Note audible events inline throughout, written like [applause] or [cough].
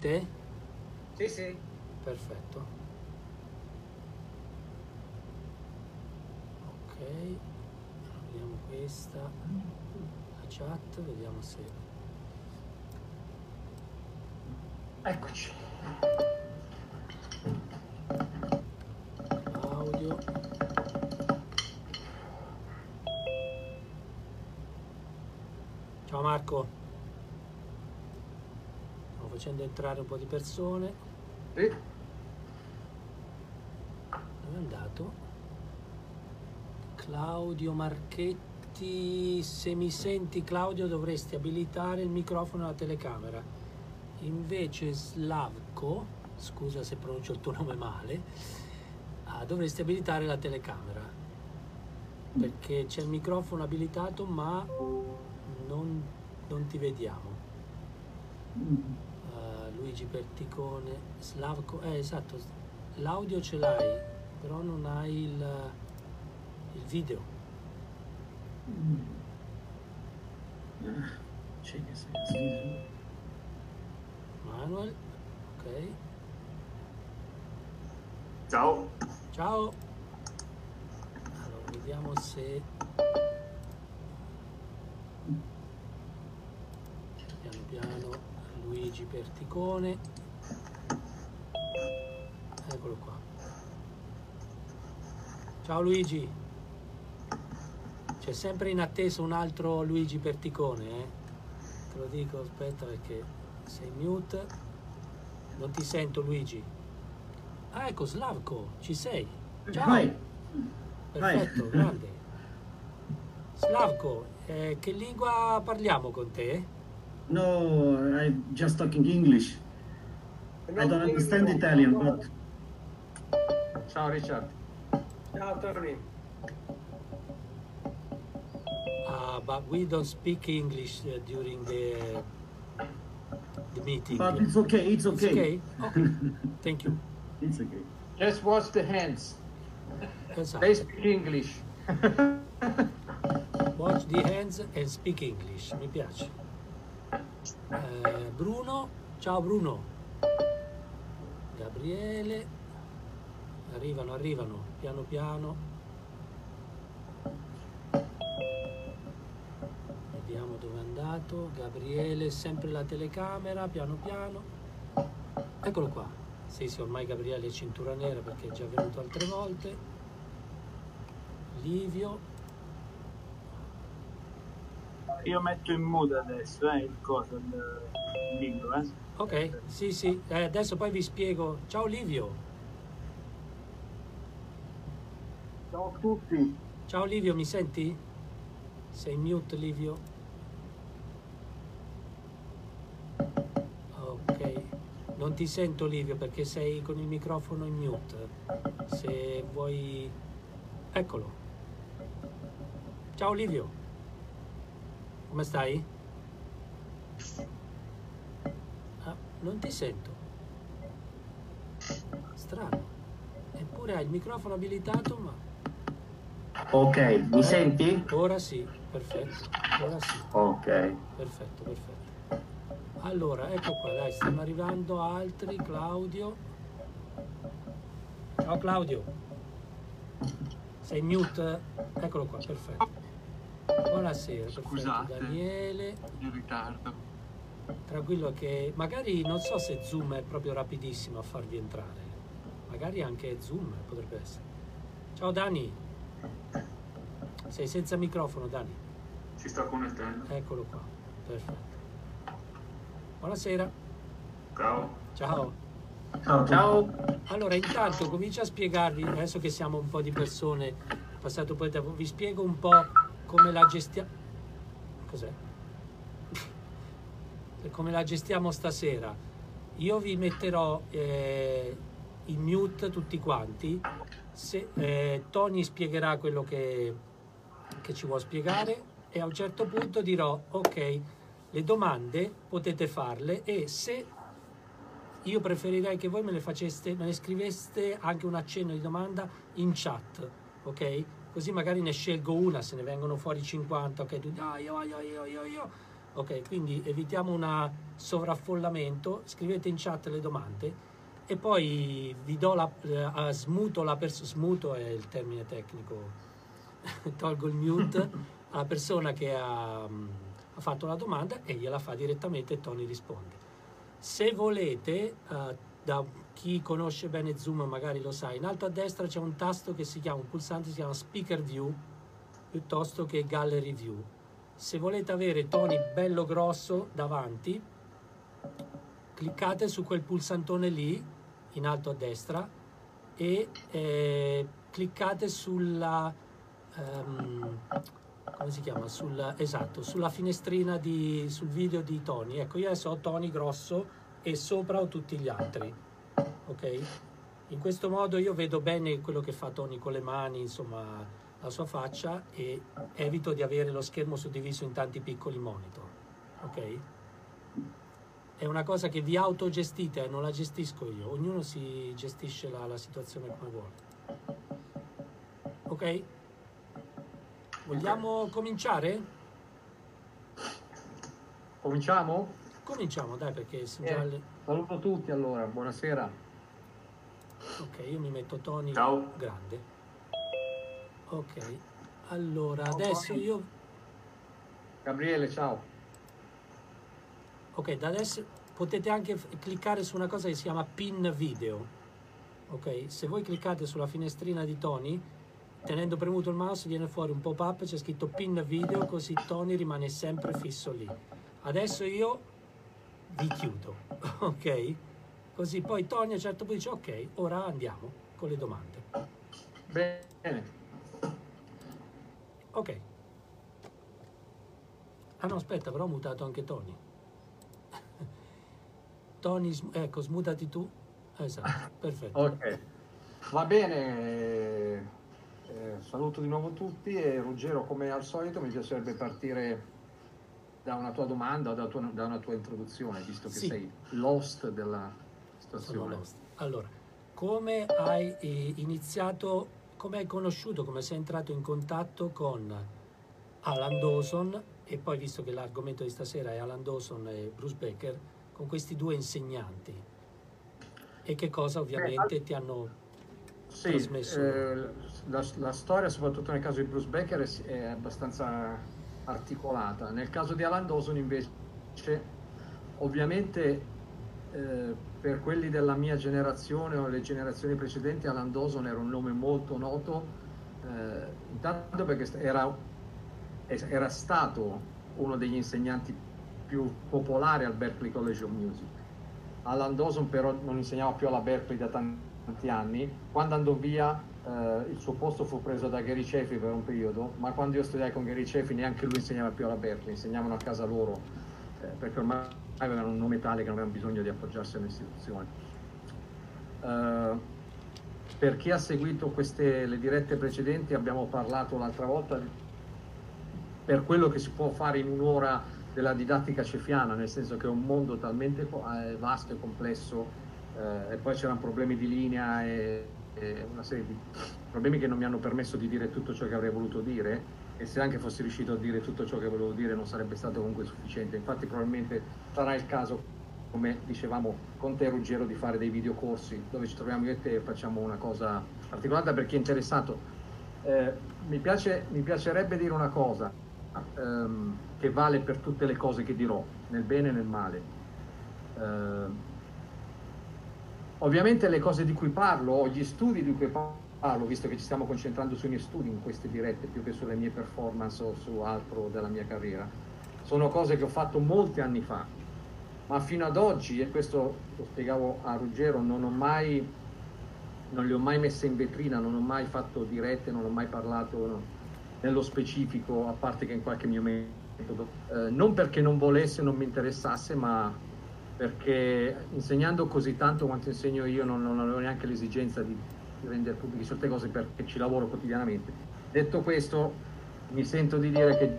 Te? Sì, sì. Perfetto. Ok, vediamo questa, la chat, vediamo se... Eccoci. Facendo entrare un po' di persone. Sì. Dove è andato? Claudio Marchetti, se mi senti Claudio dovresti abilitare il microfono e la telecamera. Invece Slavko, scusa se pronuncio il tuo nome male, ah, dovresti abilitare la telecamera. Perché c'è il microfono abilitato ma non, non ti vediamo. Luigi Perticone, Slavko, eh esatto, l'audio ce l'hai, però non hai il, il video. C'è che sei Manuel, ok. Ciao. Ciao. Allora, vediamo se... Piano piano, Luigi Perticone. Eccolo qua. Ciao Luigi. C'è sempre in attesa un altro Luigi Perticone, eh? Te lo dico, aspetta perché sei mute. Non ti sento Luigi. Ah, ecco Slavko, ci sei. Ciao. Vai. Perfetto, grande. Slavko, eh, che lingua parliamo con te? No, I'm just talking English. I don't understand Italian, but Ciao Richard. Ciao Tony. Ah, but we don't speak English uh, during the the meeting. but it's okay. It's It's okay. okay? Okay. [laughs] Thank you. It's okay. Just watch the hands. Esatto. They speak English. [laughs] Watch the hands and speak English. Mi piace. Bruno, ciao Bruno. Gabriele. Arrivano, arrivano, piano piano. Vediamo dove è andato. Gabriele, sempre la telecamera, piano piano. Eccolo qua. Sì, sì, ormai Gabriele è cintura nera perché è già venuto altre volte. Livio, Io metto in muta adesso eh, il coso, il, il libro, eh. Ok, sì, sì, Eh, adesso poi vi spiego. Ciao Livio. Ciao a tutti. Ciao Livio, mi senti? Sei mute Livio? Ok, non ti sento Livio perché sei con il microfono in mute. Se vuoi... Eccolo. Ciao Livio. Come stai? Ah, non ti sento. Strano. Eppure hai il microfono abilitato ma... Ok, mi senti? Ora sì, perfetto. Ora sì, Ok. perfetto, perfetto. Allora, ecco qua, dai, stanno arrivando altri. Claudio. Ciao Claudio. Sei mute? Eccolo qua, perfetto. Buonasera, perfetto. Scusate. Daniele. in ritardo. Tranquillo che magari non so se Zoom è proprio rapidissimo a farvi entrare. Magari anche Zoom potrebbe essere. Ciao Dani. Sei senza microfono, Dani. Si sta connettendo. Eccolo qua. Perfetto. Buonasera. Ciao. Ciao. Ciao. Ciao. Allora, intanto comincio a spiegarvi, adesso che siamo un po' di persone, passato un po' di tempo, vi spiego un po' come la gestiamo. Cos'è? Come la gestiamo stasera. Io vi metterò eh, in mute tutti quanti. Se, eh, Tony spiegherà quello che, che ci vuole spiegare e a un certo punto dirò ok, le domande potete farle e se io preferirei che voi me le faceste, me ne scriveste anche un accenno di domanda in chat, ok? Così magari ne scelgo una, se ne vengono fuori 50, ok? Tu, ah, io, io, io, io, io. Ok, quindi evitiamo un sovraffollamento, scrivete in chat le domande e poi vi do la, eh, smuto la persona, smuto è il termine tecnico, [laughs] tolgo il mute [laughs] alla persona che ha, ha, fatto la domanda e gliela fa direttamente e Tony risponde. Se volete, eh, da chi conosce bene Zoom magari lo sa, in alto a destra c'è un tasto che si chiama, un pulsante che si chiama Speaker View piuttosto che Gallery View. Se volete avere Tony bello grosso davanti, cliccate su quel pulsantone lì in alto a destra e eh, cliccate sulla um, come si chiama? Sul, esatto sulla finestrina di, sul video di Tony. Ecco io adesso ho Tony grosso e sopra ho tutti gli altri ok? In questo modo io vedo bene quello che fa Tony con le mani insomma la sua faccia e evito di avere lo schermo suddiviso in tanti piccoli monitor ok è una cosa che vi autogestite, non la gestisco io, ognuno si gestisce la, la situazione come vuole. Ok? Vogliamo okay. cominciare? Cominciamo? Cominciamo, dai, perché eh, le... Saluto tutti allora, buonasera. Ok, io mi metto Tony Ciao. grande. Ok, allora adesso io... Gabriele, ciao. Ok da adesso potete anche cliccare su una cosa che si chiama pin video. Ok se voi cliccate sulla finestrina di Tony tenendo premuto il mouse viene fuori un pop up c'è scritto pin video così Tony rimane sempre fisso lì. Adesso io vi chiudo [laughs] ok? Così poi Tony a un certo punto dice ok ora andiamo con le domande. Bene ok ah no aspetta però ho mutato anche Tony [laughs] Tony, ecco, smutati tu. Esatto, [laughs] perfetto. ok, va bene. Eh, saluto di nuovo tutti e Ruggero, come al solito, mi piacerebbe partire da una tua domanda o da, tua, da una tua introduzione, visto che sì. sei lost della situazione. Allora, come hai eh, iniziato, come hai conosciuto, come sei entrato in contatto con Alan Dawson e poi visto che l'argomento di stasera è Alan Dawson e Bruce Baker, con questi due insegnanti e che cosa ovviamente Beh, ti hanno sì, trasmesso? Eh, la, la, storia, soprattutto nel caso di Bruce Becker, è, è abbastanza articolata. Nel caso di Alan Dawson invece, ovviamente eh, per quelli della mia generazione o le generazioni precedenti, Alan Dawson era un nome molto noto, eh, intanto perché era, era stato uno degli insegnanti più popolare al Berklee College of Music. Alan Dawson però non insegnava più alla Berkeley da tanti anni, quando andò via eh, il suo posto fu preso da Gary Cefi per un periodo, ma quando io studiai con Gary Cefi neanche lui insegnava più alla Berkeley, insegnavano a casa loro, eh, perché ormai avevano un nome tale che non avevano bisogno di appoggiarsi all'istituzione. Uh, per chi ha seguito queste, le dirette precedenti abbiamo parlato l'altra volta per quello che si può fare in un'ora della didattica cefiana, nel senso che è un mondo talmente eh, vasto e complesso eh, e poi c'erano problemi di linea e, e, una serie di problemi che non mi hanno permesso di dire tutto ciò che avrei voluto dire e se anche fossi riuscito a dire tutto ciò che volevo dire non sarebbe stato comunque sufficiente. Infatti probabilmente sarà il caso, come dicevamo con te Ruggero, di fare dei videocorsi dove ci troviamo io e te e facciamo una cosa articolata per chi è interessato. Eh, mi, piace, mi piacerebbe dire una cosa. Um, che vale per tutte le cose che dirò, nel bene e nel male. Eh, ovviamente le cose di cui parlo, o gli studi di cui parlo, visto che ci stiamo concentrando sui miei studi in queste dirette più che sulle mie performance o su altro della mia carriera, sono cose che ho fatto molti anni fa, ma fino ad oggi, e questo lo spiegavo a Ruggero, non ho mai, non le ho mai messe in vetrina, non ho mai fatto dirette, non ho mai parlato nello specifico, a parte che in qualche mio metodo. Eh, non perché non volesse, non mi interessasse, ma perché insegnando così tanto quanto insegno io non, non avevo neanche l'esigenza di rendere pubbliche certe cose perché ci lavoro quotidianamente. Detto questo, mi sento di dire che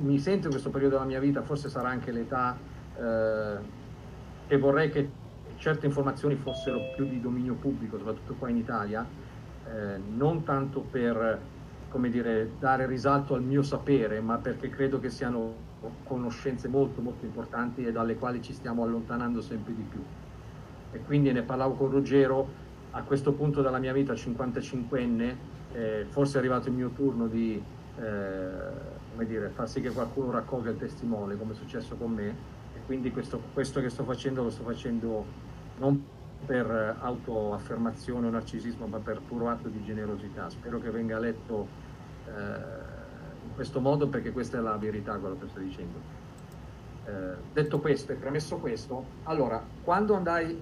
mi sento in questo periodo della mia vita, forse sarà anche l'età, eh, che vorrei che certe informazioni fossero più di dominio pubblico, soprattutto qua in Italia, eh, non tanto per come dire, dare risalto al mio sapere, ma perché credo che siano conoscenze molto molto importanti e dalle quali ci stiamo allontanando sempre di più. E quindi ne parlavo con Ruggero, a questo punto della mia vita, 55enne, eh, forse è arrivato il mio turno di eh, dire, far sì che qualcuno raccolga il testimone, come è successo con me, e quindi questo, questo che sto facendo lo sto facendo non per autoaffermazione o narcisismo, ma per puro atto di generosità. Spero che venga letto eh, in questo modo perché questa è la verità quello che sto dicendo. Eh, detto questo e premesso questo, allora, quando andai,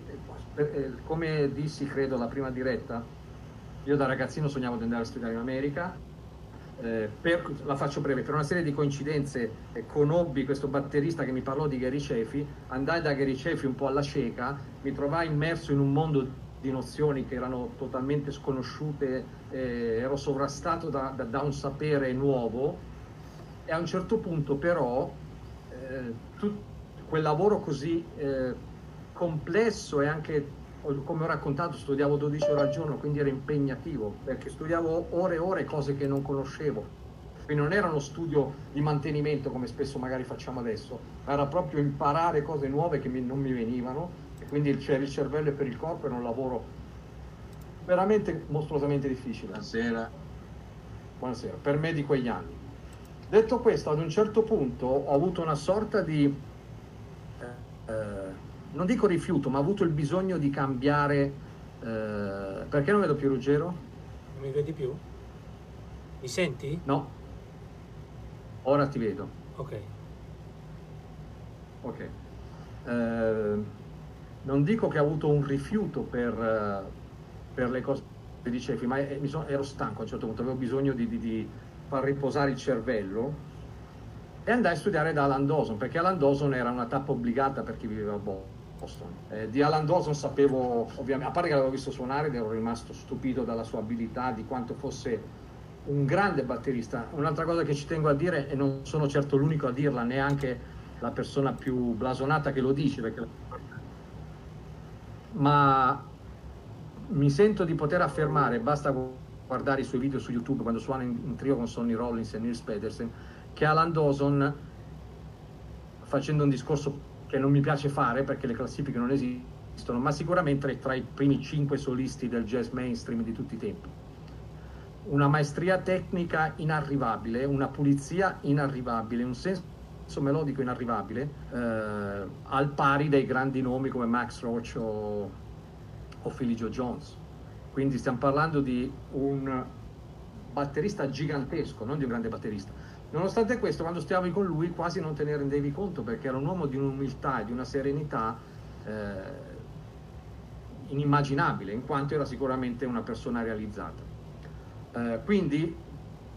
eh, come dissi credo la prima diretta, io da ragazzino sognavo di andare a studiare in America, eh, per, la faccio breve, per una serie di coincidenze eh, conobbi questo batterista che mi parlò di Gary Cefi, andai da Gary Cefi un po' alla cieca, mi trovai immerso in un mondo di nozioni che erano totalmente sconosciute, eh, ero sovrastato da, da, da, un sapere nuovo e a un certo punto però eh, tu, quel lavoro così eh, complesso e anche come ho raccontato, studiavo 12 ore al giorno, quindi era impegnativo, perché studiavo ore e ore cose che non conoscevo. Quindi non era uno studio di mantenimento come spesso magari facciamo adesso, ma era proprio imparare cose nuove che mi, non mi venivano e quindi cioè, il cervello e per il corpo era un lavoro veramente mostruosamente difficile. Buonasera. Buonasera, per me di quegli anni. Detto questo, ad un certo punto ho avuto una sorta di... Eh, eh, non dico rifiuto, ma ho avuto il bisogno di cambiare. Eh, perché non vedo più Ruggero? Non mi vedi più? Mi senti? No. Ora ti vedo. Ok. Ok. Eh, non dico che ho avuto un rifiuto per, eh, per le cose che dicevi, ma sono, ero stanco a un certo punto, avevo bisogno di, di, di far riposare il cervello e andai a studiare da Alan Dawson perché Alan Dawson era una tappa obbligata per chi viveva a Boston. Eh, di Alan Dawson sapevo, ovviamente, a parte che l'avevo visto suonare ed ero rimasto stupito dalla sua abilità, di quanto fosse un grande batterista. Un'altra cosa che ci tengo a dire, e non sono certo l'unico a dirla, neanche la persona più blasonata che lo dice, perché... ma mi sento di poter affermare, basta guardare i suoi video su YouTube quando suona in, in trio con Sonny Rollins e Nils Pedersen, che Alan Dawson, facendo un discorso che non mi piace fare perché le classifiche non esistono, ma sicuramente tra i primi cinque solisti del jazz mainstream di tutti i tempi. Una maestria tecnica inarrivabile, una pulizia inarrivabile, un senso melodico inarrivabile, eh, al pari dei grandi nomi come Max Roach o, o Philly Joe Jones. Quindi stiamo parlando di un batterista gigantesco, non di un grande batterista Nonostante questo, quando stiavi con lui quasi non te ne rendevi conto perché era un uomo di un'umiltà e di una serenità eh, inimmaginabile, in quanto era sicuramente una persona realizzata. Eh, quindi,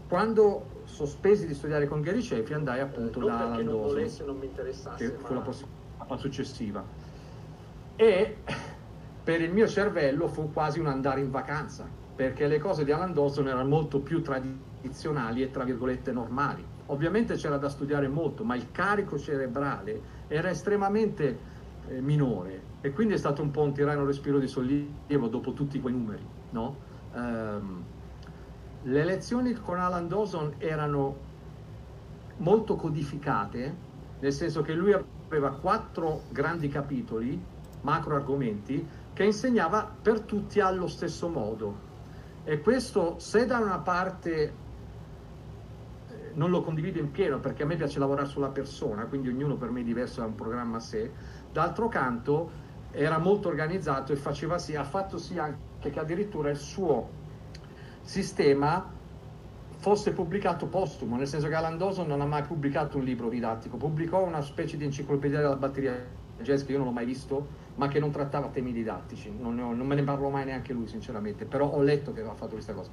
quando sospesi di studiare con Gary Cefi, andai appunto eh, da Alan non volesse, non mi interessasse, che fu la, poss- la successiva. E per il mio cervello fu quasi un andare in vacanza, perché le cose di Alan Dawson erano molto più tradizionali e tra virgolette normali. Ovviamente c'era da studiare molto, ma il carico cerebrale era estremamente eh, minore e quindi è stato un po' un tirano respiro di sollievo dopo tutti quei numeri. No? Um, le lezioni con Alan Dawson erano molto codificate, nel senso che lui aveva quattro grandi capitoli, macro argomenti, che insegnava per tutti allo stesso modo. E questo, se da una parte eh, non lo condivido in pieno perché a me piace lavorare sulla persona, quindi ognuno per me è diverso, è un programma a sé, d'altro canto era molto organizzato e faceva sì, ha fatto sì anche che addirittura il suo sistema fosse pubblicato postumo, nel senso che Alan Dawson non ha mai pubblicato un libro didattico, pubblicò una specie di enciclopedia della batteria jazz che io non l'ho mai visto, ma che non trattava temi didattici, non, ho, non me ne parlo mai neanche lui sinceramente, però ho letto che aveva fatto questa cosa.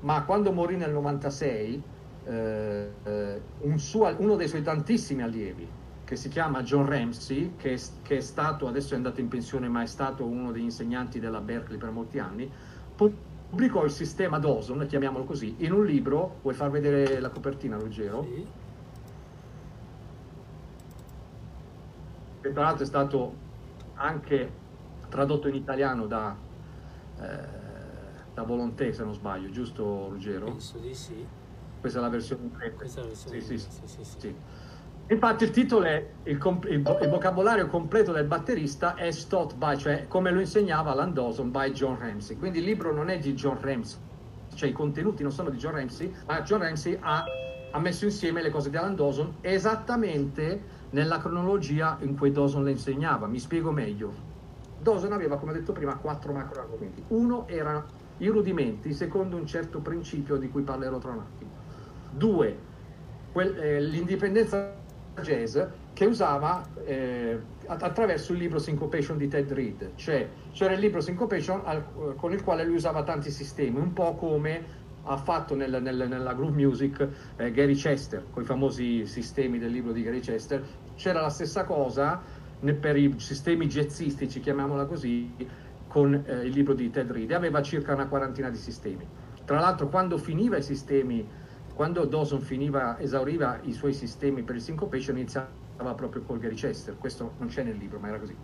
Ma quando morì nel 96, eh, eh, un suo, uno dei suoi tantissimi allievi, che si chiama John Ramsey, che, che, è stato, adesso è andato in pensione, ma è stato uno degli insegnanti della Berkeley per molti anni, pubblicò il sistema Dawson, chiamiamolo così, in un libro, vuoi far vedere la copertina Ruggero? Sì. Che tra l'altro è stato anche tradotto in italiano da, eh, da Volonté, se non sbaglio, giusto Ruggero? Penso di sì. questa è la versione inglese. Questa è la versione Sì, inglese, sì. sì, sì, sì. Infatti il titolo è il, il il vocabolario completo del batterista è taught by, cioè come lo insegnava Alan Dawson by John Ramsey. Quindi il libro non è di John Ramsey, cioè i contenuti non sono di John Ramsey, ma John Ramsey ha, ha messo insieme le cose di Alan Dawson esattamente nella cronologia in cui Dawson le insegnava. Mi spiego meglio. Dawson aveva, come detto prima, quattro macro argomenti. Uno era i rudimenti, secondo un certo principio di cui parlerò tra un attimo. Due, quel- eh, l'indipendenza jazz che usava eh, att- attraverso il libro Syncopation di Ted Reed, cioè c'era il libro Syncopation al- con il quale lui usava tanti sistemi, un po' come ha fatto nel- nel- nella groove music eh, Gary Chester, con i famosi sistemi del libro di Gary Chester, c'era la stessa cosa per i sistemi jazzistici, chiamiamola così, con eh, il libro di Ted Reed, aveva circa una quarantina di sistemi. Tra l'altro quando finiva i sistemi quando Dawson finiva, esauriva i suoi sistemi per il syncopation iniziava proprio col Gary Chester, questo non c'è nel libro ma era così.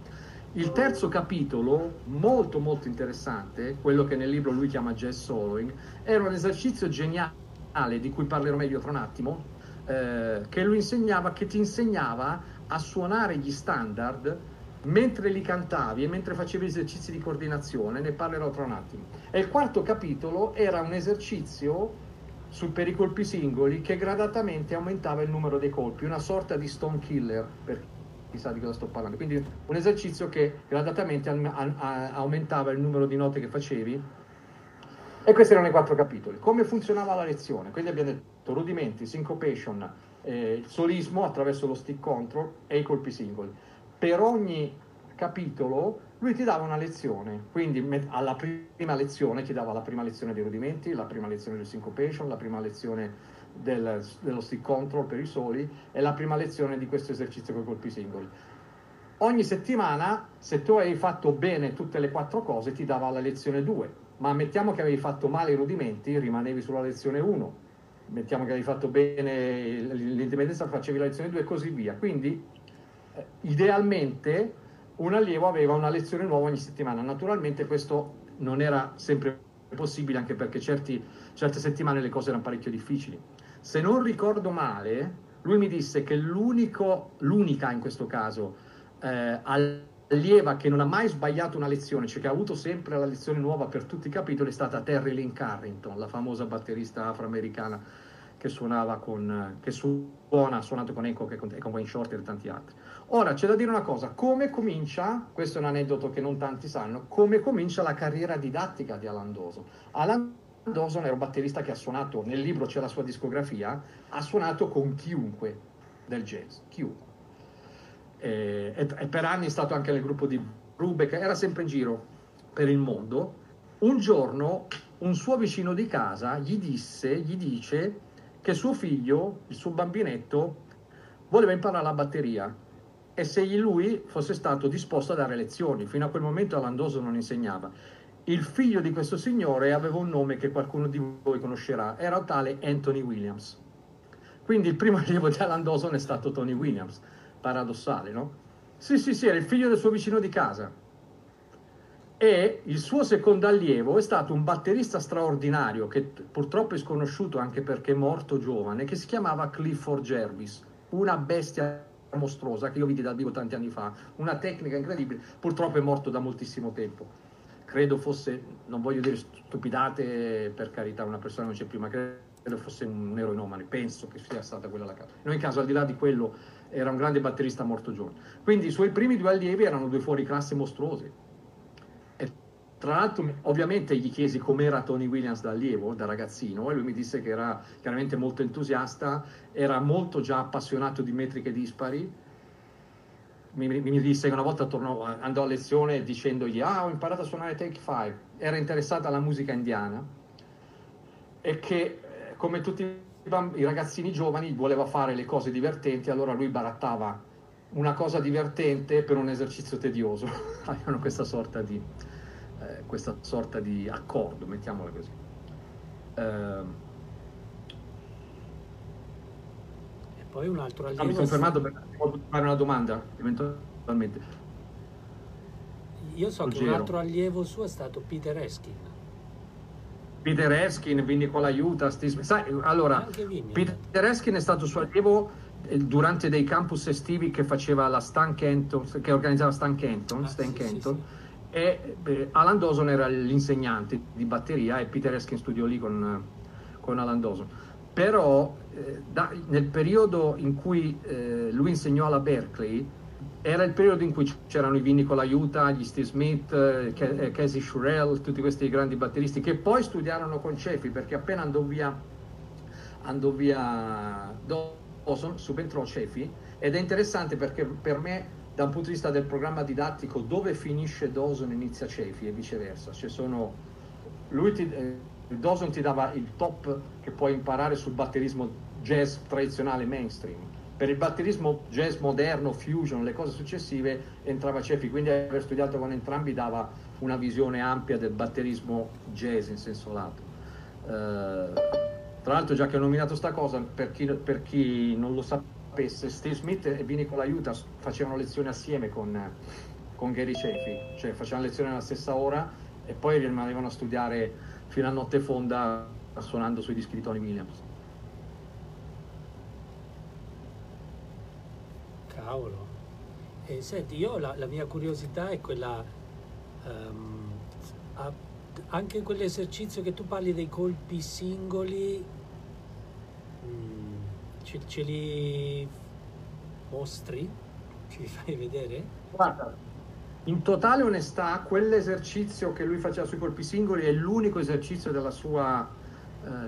Il terzo capitolo, molto molto interessante, quello che nel libro lui chiama jazz soloing, era un esercizio geniale di cui parlerò meglio tra un attimo, eh, che lui insegnava, che ti insegnava a suonare gli standard mentre li cantavi e mentre facevi esercizi di coordinazione, ne parlerò tra un attimo. E il quarto capitolo era un esercizio su per i colpi singoli che gradatamente aumentava il numero dei colpi, una sorta di stone killer per chi sa di cosa sto parlando. Quindi un esercizio che gradatamente a- a- aumentava il numero di note che facevi. E questi erano i quattro capitoli. Come funzionava la lezione? Quindi abbiamo detto rudimenti, syncopation, eh, il solismo attraverso lo stick control e i colpi singoli. Per ogni capitolo lui ti dava una lezione, quindi alla prima lezione ti dava la prima lezione dei rudimenti, la prima lezione del syncopation, la prima lezione del- dello stick control per i soli e la prima lezione di questo esercizio con i colpi singoli. Ogni settimana, se tu avevi fatto bene tutte le quattro cose, ti dava la lezione 2, ma mettiamo che avevi fatto male i rudimenti, rimanevi sulla lezione 1. Mettiamo che avevi fatto bene l'indipendenza, facevi la lezione 2 e così via. Quindi, eh, idealmente, un allievo aveva una lezione nuova ogni settimana. Naturalmente questo non era sempre possibile, anche perché certi- certe settimane le cose erano parecchio difficili. Se non ricordo male, lui mi disse che l'unica in questo caso, eh, allieva che non ha mai sbagliato una lezione, cioè che ha avuto sempre la lezione nuova per tutti i capitoli, è stata Terry Lynn Carrington, la famosa batterista afroamericana che suonava con, che suona, ha suonato con Hancock e con, e con Wayne Shorter e tanti altri. Ora c'è da dire una cosa, come comincia, questo è un aneddoto che non tanti sanno, come comincia la carriera didattica di Alan Dawson. Alan Dawson era un batterista che ha suonato, nel libro c'è la sua discografia, ha suonato con chiunque del jazz, chiunque. E, e- per anni è stato anche nel gruppo di Brubeck, era sempre in giro per il mondo. Un giorno un suo vicino di casa gli disse, gli dice che suo figlio, il suo bambinetto, voleva imparare la batteria e se lui fosse stato disposto a dare lezioni. Fino a quel momento Alan Dawson non insegnava. Il figlio di questo signore aveva un nome che qualcuno di voi conoscerà, era tale Anthony Williams. Quindi il primo [laughs] allievo di Alan Dawson è stato Tony Williams, paradossale, no? Sì, sì, sì, era il figlio del suo vicino di casa. E il suo secondo allievo è stato un batterista straordinario, che purtroppo è sconosciuto anche perché è morto giovane, che si chiamava Clifford Jervis, una bestia mostruosa che io vidi dal vivo tanti anni fa, una tecnica incredibile, purtroppo è morto da moltissimo tempo. Credo fosse, non voglio dire stupidate, per carità, una persona non c'è più, ma credo fosse un eroinomane, penso che sia stata quella la causa. In ogni caso, al di là di quello, era un grande batterista morto giovane. Quindi i suoi primi due allievi erano due fuori classe mostruosi. E tra l'altro, ovviamente gli chiesi com'era Tony Williams da allievo, da ragazzino, e lui mi disse che era chiaramente molto entusiasta, era molto già appassionato di metriche dispari. Mi, mi- disse che una volta tornò, andò a lezione dicendogli: Ah, ho imparato a suonare Take Five. Era interessata alla musica indiana e che, eh, come tutti i, ragazzini giovani, voleva fare le cose divertenti, allora lui barattava una cosa divertente per un esercizio tedioso. [laughs] Avevano questa sorta di, eh, questa sorta di accordo, mettiamola così. Ehm, E poi un altro ah, mi allievo... sono fermato per fare una domanda, eventualmente. Io so che un Ruggero. altro allievo suo è stato Peter Eskin. Peter Erskine, Vinny Colaiuta, Steve... Sai, allora. Peter Erskine è stato suo allievo eh, durante dei campus estivi che faceva la Stan Kenton, che organizzava Stan Kenton, Ah, Stan sì, Kenton, sì, e eh, Alan Dawson era l'insegnante di batteria e Peter Erskine studiò lì con, con Alan Dawson. Però eh, da- nel periodo in cui eh, lui insegnò alla Berkeley, era il periodo in cui c'erano i Vinny Colaiuta, gli Steve Smith, eh, eh, Casey Shurell, tutti questi grandi batteristi che poi studiarono con Cefi perché appena andò via, andò via Dawson, subentrò Cefi ed è interessante perché per me da un punto di vista del programma didattico dove finisce Dawson inizia Cefi e viceversa, cioè sono lui ti, eh, Dawson ti dava il top che puoi imparare sul batterismo jazz tradizionale mainstream. Per il batterismo jazz moderno, fusion, le cose successive entrava Cefi, quindi aver studiato con entrambi dava una visione ampia del batterismo jazz in senso lato. Eh, tra l'altro, già che ho nominato sta cosa, per chi, per chi non lo sapesse, Steve Smith e Vinny Colaiuta facevano lezioni assieme con, con Gary Cefi, cioè facevano lezioni alla stessa ora e poi rimanevano a studiare fino a notte fonda suonando sui dischi di Tony Williams. Cavolo. E senti, io la, la mia curiosità è quella, ehm, a- anche quell'esercizio che tu parli dei colpi singoli, mm, ce, ce li mostri? Ce li fai vedere? Guarda, in totale onestà, quell'esercizio che lui faceva sui colpi singoli è l'unico esercizio della sua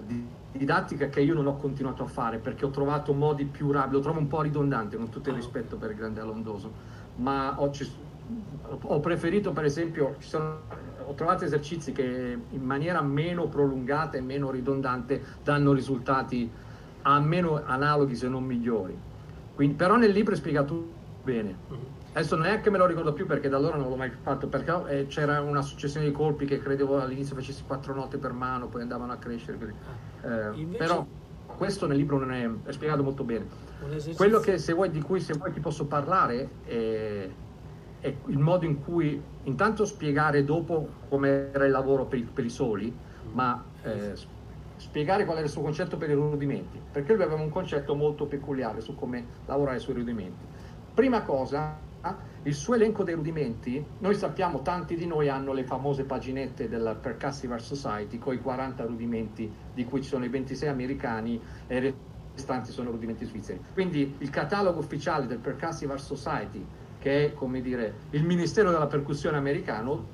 di- didattica che io non ho continuato a fare perché ho trovato modi più rapidi, lo trovo un po' ridondante con tutto il Ah, rispetto per il grande Alondoso, ma ho, ho preferito per esempio, sono- ho trovato esercizi che in maniera meno prolungata e meno ridondante danno risultati almeno analoghi se non migliori. Quindi, però nel libro è spiegato bene. Adesso neanche me lo ricordo più perché da allora non l'ho mai fatto, perché eh, c'era una successione di colpi che credevo all'inizio facessi quattro note per mano, poi andavano a crescere. Eh. Invece- Però questo nel libro non è, è spiegato molto bene. Quello che se vuoi, di cui se vuoi ti posso parlare è, è il modo in cui intanto spiegare dopo come era il lavoro per, i- per i soli, ma eh, spiegare qual era il suo concetto per i rudimenti, perché lui aveva un concetto molto peculiare su come lavorare sui rudimenti. Prima cosa, il suo elenco dei rudimenti, noi sappiamo, tanti di noi hanno le famose paginette della Percussive Art Society con i 40 rudimenti, di cui ci sono i 26 americani e i restanti sono rudimenti svizzeri. Quindi il catalogo ufficiale del Percussive Art Society, che è come dire il Ministero della Percussione americano,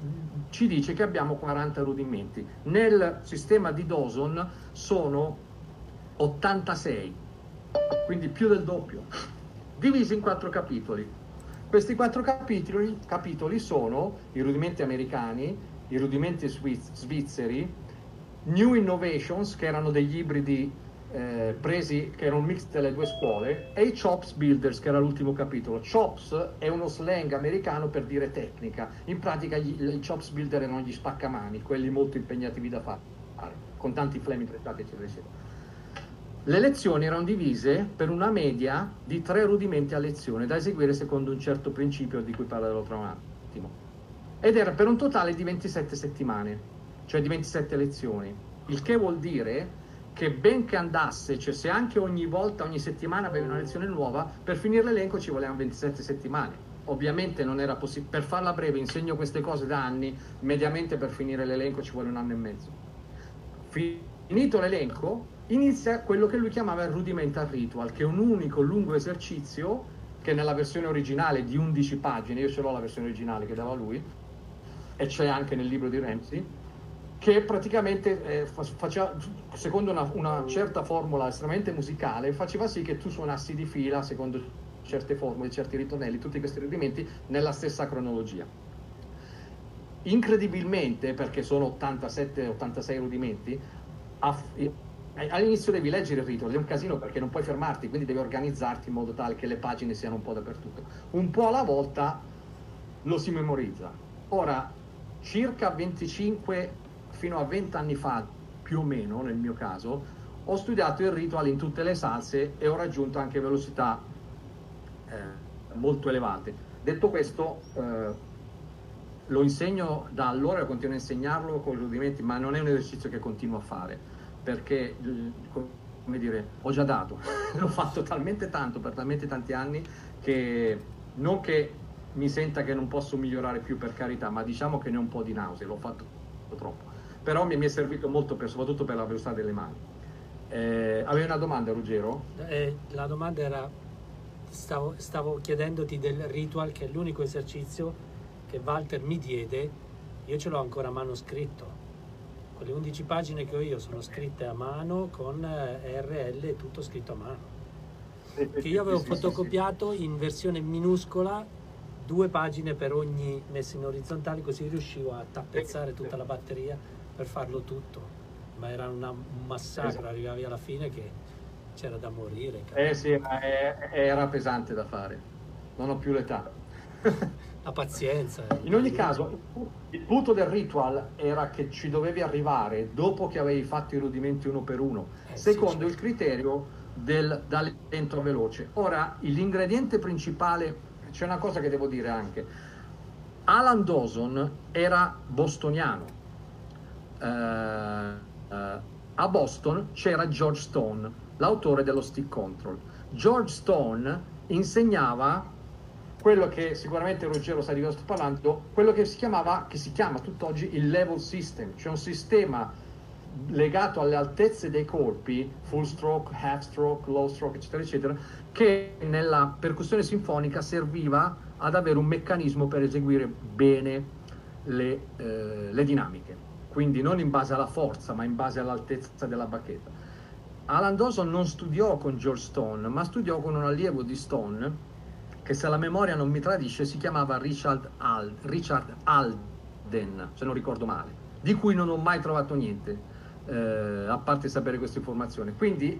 ci dice che abbiamo 40 rudimenti. Nel sistema di Dawson sono 86, quindi più del doppio, divisi in quattro capitoli. Questi quattro capitoli, capitoli sono i rudimenti americani, i rudimenti sviz- svizzeri, New Innovations, che erano degli ibridi eh, presi, che erano un mix delle due scuole, e i Chops Builders, che era l'ultimo capitolo. Chops è uno slang americano per dire tecnica. In pratica gli- i Chops Builder erano gli spaccamani, quelli molto impegnativi da fare, con tanti flame intrecciati, eccetera, eccetera. Le lezioni erano divise per una media di tre rudimenti a lezione da eseguire secondo un certo principio di cui parlerò tra un attimo. Ed era per un totale di 27 settimane, cioè di 27 lezioni. Il che vuol dire che ben che andasse, cioè se anche ogni volta, ogni settimana avevi una lezione nuova, per finire l'elenco ci volevano 27 settimane. Ovviamente non era possibile, per farla breve insegno queste cose da anni, mediamente per finire l'elenco ci vuole un anno e mezzo. Finito l'elenco, inizia quello che lui chiamava il rudimental ritual, che è un unico lungo esercizio che nella versione originale di 11 pagine, io ce l'ho la versione originale che dava lui, e c'è anche nel libro di Ramsey, che praticamente eh, fa- faceva, secondo una, una certa formula estremamente musicale, faceva sì che tu suonassi di fila, secondo certe formule, certi ritornelli, tutti questi rudimenti, nella stessa cronologia. Incredibilmente, perché sono 87-86 rudimenti, all'inizio devi leggere il ritual, è un casino perché non puoi fermarti, quindi devi organizzarti in modo tale che le pagine siano un po' dappertutto. Un po' alla volta lo si memorizza. Ora, circa 25 fino a 20 anni fa, più o meno nel mio caso, ho studiato il ritual in tutte le salse e ho raggiunto anche velocità eh, molto elevate. Detto questo, eh, lo insegno da allora e continuo a insegnarlo con i rudimenti, ma non è un esercizio che continuo a fare perché, come dire, ho già dato, [laughs] l'ho fatto talmente tanto per talmente tanti anni che non che mi senta che non posso migliorare più per carità, ma diciamo che ne ho un po' di nausea, l'ho fatto troppo. Però mi è servito molto, per, soprattutto per la velocità delle mani. Eh, avevi una domanda, Ruggero? Eh, la domanda era, stavo, stavo chiedendoti del ritual, che è l'unico esercizio che Walter mi diede, io ce l'ho ancora manoscritto. Quelle 11 pagine che ho io sono scritte a mano con eh, RL, tutto scritto a mano. Che io avevo fotocopiato in versione minuscola, due pagine per ogni messa in orizzontale, così riuscivo a tappezzare tutta la batteria per farlo tutto. Ma era una- un massacro, Esatto. arrivavi alla fine che c'era da morire. Eh sì, era pesante da fare. Non ho più l'età. [laughs] La pazienza. eh. In ogni caso, il punto del ritual era che ci dovevi arrivare dopo che avevi fatto i rudimenti uno per uno, Eh, sì, secondo certo. il criterio del da lento a veloce. Ora, l'ingrediente principale, c'è una cosa che devo dire anche. Alan Dawson era bostoniano. Eh, eh, a Boston c'era George Stone, l'autore dello stick control. George Stone insegnava quello che sicuramente Ruggero sa di cosa sto parlando, quello che si chiamava, che si chiama tutt'oggi il level system, cioè un sistema legato alle altezze dei colpi, full stroke, half stroke, low stroke, eccetera, eccetera, che nella percussione sinfonica serviva ad avere un meccanismo per eseguire bene le, eh, le dinamiche. Quindi non in base alla forza, ma in base all'altezza della bacchetta. Alan Dawson non studiò con George Stone, ma studiò con un allievo di Stone, che se la memoria non mi tradisce si chiamava Richard, Al- Richard Alden, se non ricordo male, di cui non ho mai trovato niente, eh, a parte sapere questa informazione. Quindi,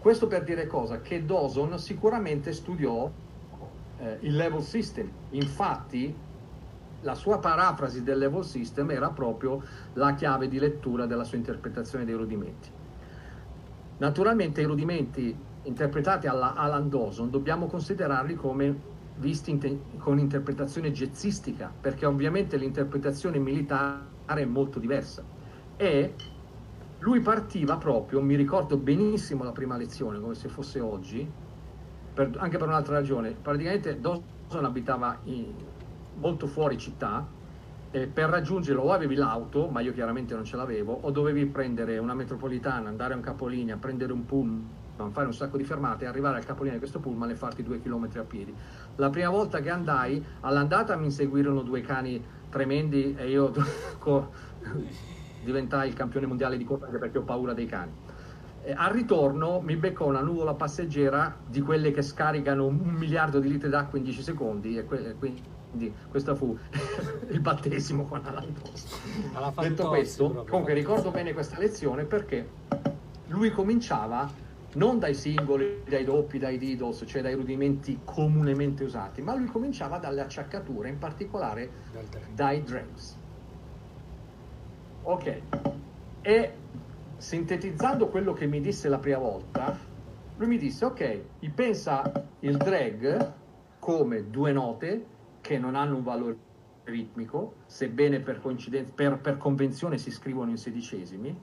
questo per dire cosa? Che Dawson sicuramente studiò eh, il level system. Infatti, la sua parafrasi del level system era proprio la chiave di lettura della sua interpretazione dei rudimenti. Naturalmente i rudimenti interpretati alla Alan Dawson dobbiamo considerarli come visti in con interpretazione jazzistica, perché ovviamente l'interpretazione militare è molto diversa. E lui partiva proprio, mi ricordo benissimo la prima lezione, come se fosse oggi, per- anche per un'altra ragione. Praticamente Dawson abitava in- molto fuori città e per raggiungerlo o avevi l'auto, ma io chiaramente non ce l'avevo, o dovevi prendere una metropolitana, andare a un capolinea, prendere un pullman, fare un sacco di fermate, arrivare al capolinea di questo pullman e farti due chilometri a piedi. La prima volta che andai, all'andata mi inseguirono due cani tremendi e io [laughs] diventai il campione mondiale di corsa perché ho paura dei cani. E al ritorno mi beccò una nuvola passeggera di quelle che scaricano un miliardo di litri d'acqua in 10 secondi e que- quindi questo fu [laughs] il battesimo con Alan Detto questo, comunque ricordo bene questa lezione perché lui cominciava non dai singoli, dai doppi, dai didos, cioè dai rudimenti comunemente usati, ma lui cominciava dalle acciaccature, in particolare dai dregs. Ok, e sintetizzando quello che mi disse la prima volta, lui mi disse, ok, pensa il drag come due note che non hanno un valore ritmico, sebbene per, per, per convenzione si scrivono in sedicesimi,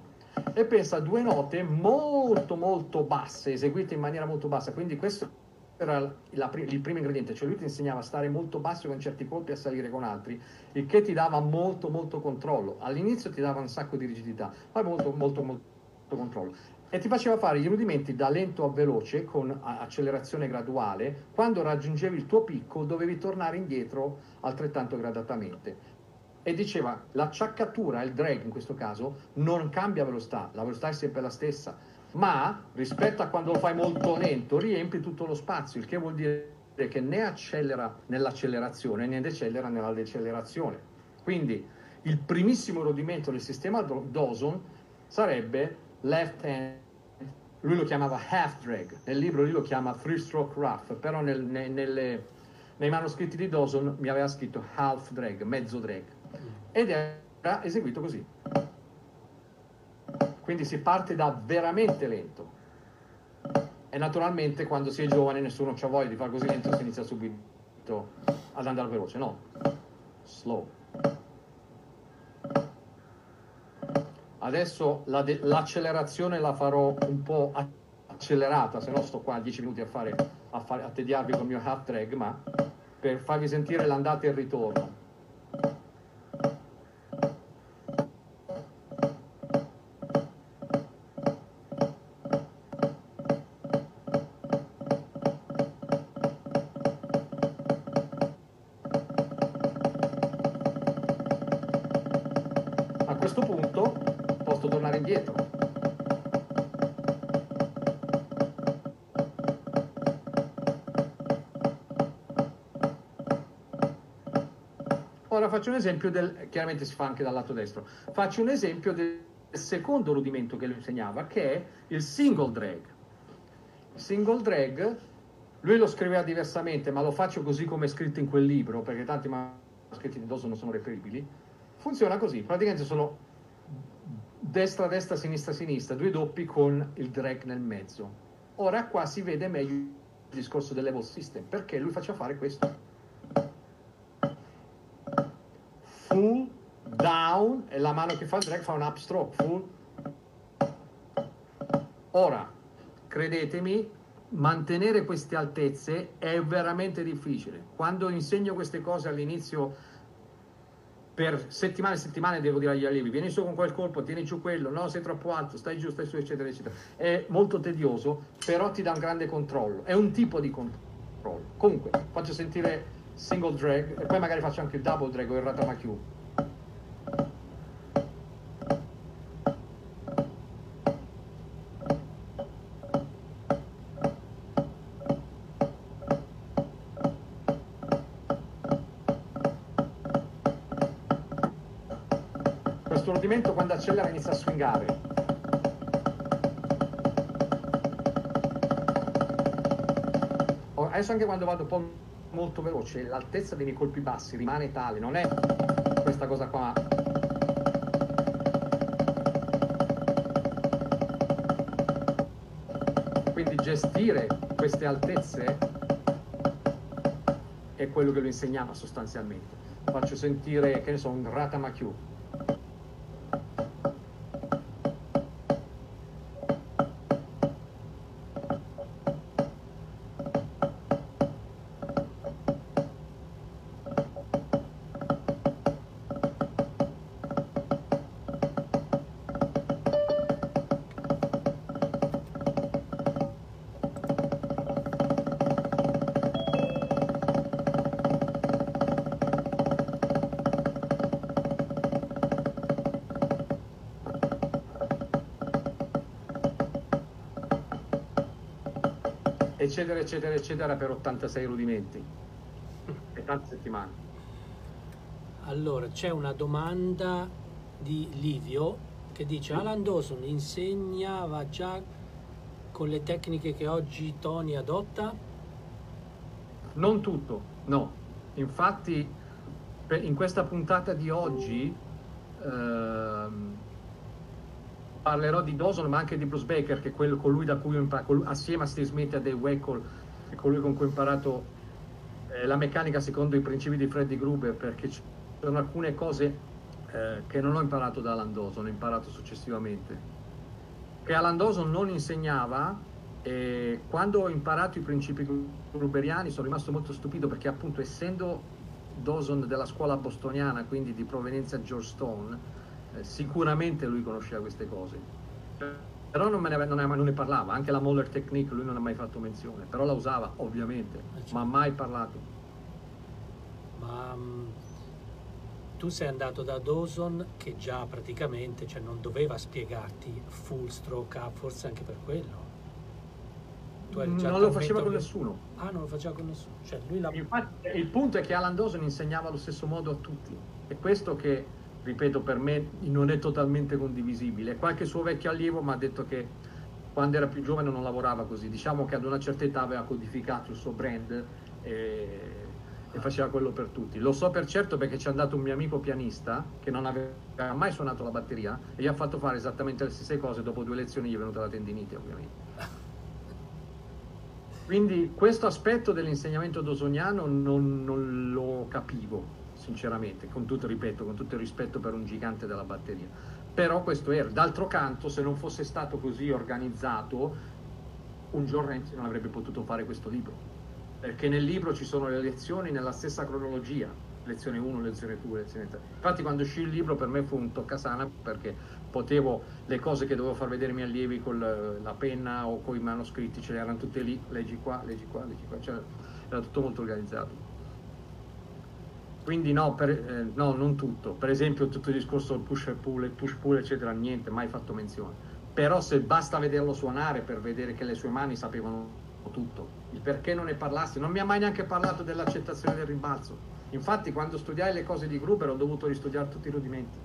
e pensa a due note molto molto basse, eseguite in maniera molto bassa, quindi questo era la il primo ingrediente, cioè lui ti insegnava a stare molto basso con certi colpi e a salire con altri, il che ti dava molto molto controllo. All'inizio ti dava un sacco di rigidità, poi molto molto molto controllo. E ti faceva fare i rudimenti da lento a veloce con accelerazione graduale. Quando raggiungevi il tuo picco dovevi tornare indietro altrettanto gradatamente. E diceva l'acciaccatura, il drag in questo caso, non cambia velocità, la velocità è sempre la stessa, ma rispetto a quando lo fai molto lento riempi tutto lo spazio, il che vuol dire che né accelera nell'accelerazione né decelera nella decelerazione. Quindi il primissimo rudimento del sistema Dawson sarebbe left hand, lui lo chiamava half drag, nel libro lui lo chiama three stroke rough, però nel- ne- nelle- nei manoscritti di Dawson mi aveva scritto half drag, mezzo drag, ed era eseguito così. Quindi si parte da veramente lento. E naturalmente quando si è giovane nessuno ha voglia di fare così lento, si inizia subito ad andare veloce. No, slow. Adesso la l'accelerazione la farò un po' accelerata, se no sto qua 10 minuti a, fare, a, fare, a tediarvi con il mio half drag, ma per farvi sentire l'andata e il ritorno. Faccio un esempio del, chiaramente si fa anche dal lato destro, faccio un esempio del secondo rudimento che lui insegnava, che è il single drag. Il single drag, lui lo scriveva diversamente, ma lo faccio così come è scritto in quel libro, perché tanti manoscritti di Dosso non sono reperibili. Funziona così, praticamente sono destra, destra, sinistra, sinistra, due doppi con il drag nel mezzo. Ora qua si vede meglio il discorso del level system, perché lui faceva fare questo. Full, down, e la mano che fa il drag fa un upstroke, full. Ora, credetemi, mantenere queste altezze è veramente difficile. Quando insegno queste cose all'inizio per settimane e settimane devo dire agli allievi vieni su con quel colpo, tieni giù quello, no sei troppo alto, stai giù, stai su eccetera eccetera è molto tedioso però ti dà un grande controllo è un tipo di controllo comunque faccio sentire single drag e poi magari faccio anche il double drag o il ratamakyu questo rudimento quando accelera inizia a swingare. Adesso anche quando vado un po' molto veloce l'altezza dei miei colpi bassi rimane tale non è questa cosa qua. Quindi gestire queste altezze è quello che lui insegnava sostanzialmente. Faccio sentire che ne so un ratamakyu eccetera eccetera eccetera per 86 rudimenti. E tante settimane. Allora, c'è una domanda di Livio che dice Alan Dawson insegnava già con le tecniche che oggi Tony adotta? non tutto no. Infatti in questa puntata di oggi ehm, parlerò di Dawson ma anche di Bruce Baker che è quello colui da cui ho imparato assieme a Steve Smith e a Dave che è colui con cui ho imparato eh, la meccanica secondo i principi di Freddy Gruber perché ci sono alcune cose eh, che non ho imparato da Alan Dawson, ho imparato successivamente. Che Alan Dawson non insegnava e quando ho imparato i principi gruberiani sono rimasto molto stupito perché appunto essendo Dawson della scuola bostoniana quindi di provenienza Georgetown sicuramente lui conosceva queste cose. Però non, ne, non, ne, non ne parlava. Anche la Moller Technique lui non ha mai fatto menzione. Però la usava ovviamente. Ma mai parlato. Ma mm, tu sei andato da Dawson che già praticamente cioè, non doveva spiegarti full stroke up, forse anche per quello. Tu eri già non lo faceva con orga- nessuno. Ah, non lo faceva con nessuno. Cioè, lui la... Infatti, il punto è che Alan Dawson insegnava allo stesso modo a tutti. È questo che, ripeto, per me non è totalmente condivisibile. Qualche suo vecchio allievo mi ha detto che quando era più giovane non lavorava così. Diciamo che ad una certa età aveva codificato il suo brand e, e faceva quello per tutti. Lo so per certo perché c'è andato un mio amico pianista che non aveva mai suonato la batteria e gli ha fatto fare esattamente le stesse cose. Dopo due lezioni gli è venuta la tendinite, ovviamente. [laughs] Quindi questo aspetto dell'insegnamento dosoniano non, non lo capivo, sinceramente, con tutto, ripeto, con tutto il rispetto per un gigante della batteria. Però questo era. D'altro canto, se non fosse stato così organizzato, un giorno non avrebbe potuto fare questo libro. Perché nel libro ci sono le lezioni nella stessa cronologia, lezione 1, lezione 2, lezione 3. Infatti quando uscì il libro per me fu un toccasana perché potevo, le cose che dovevo far vedere ai miei allievi con la penna o con i manoscritti, ce le erano tutte lì, leggi qua, leggi qua, leggi qua, cioè, era tutto molto organizzato. Quindi no, per, eh, no, non tutto. Per esempio tutto il discorso del push pull, push pull, eccetera, niente, mai fatto menzione. Però se basta vederlo suonare per vedere che le sue mani sapevano tutto, il perché non ne parlassi, non mi ha mai neanche parlato dell'accettazione del rimbalzo. Infatti quando studiai le cose di Gruber ho dovuto ristudiare tutti i rudimenti.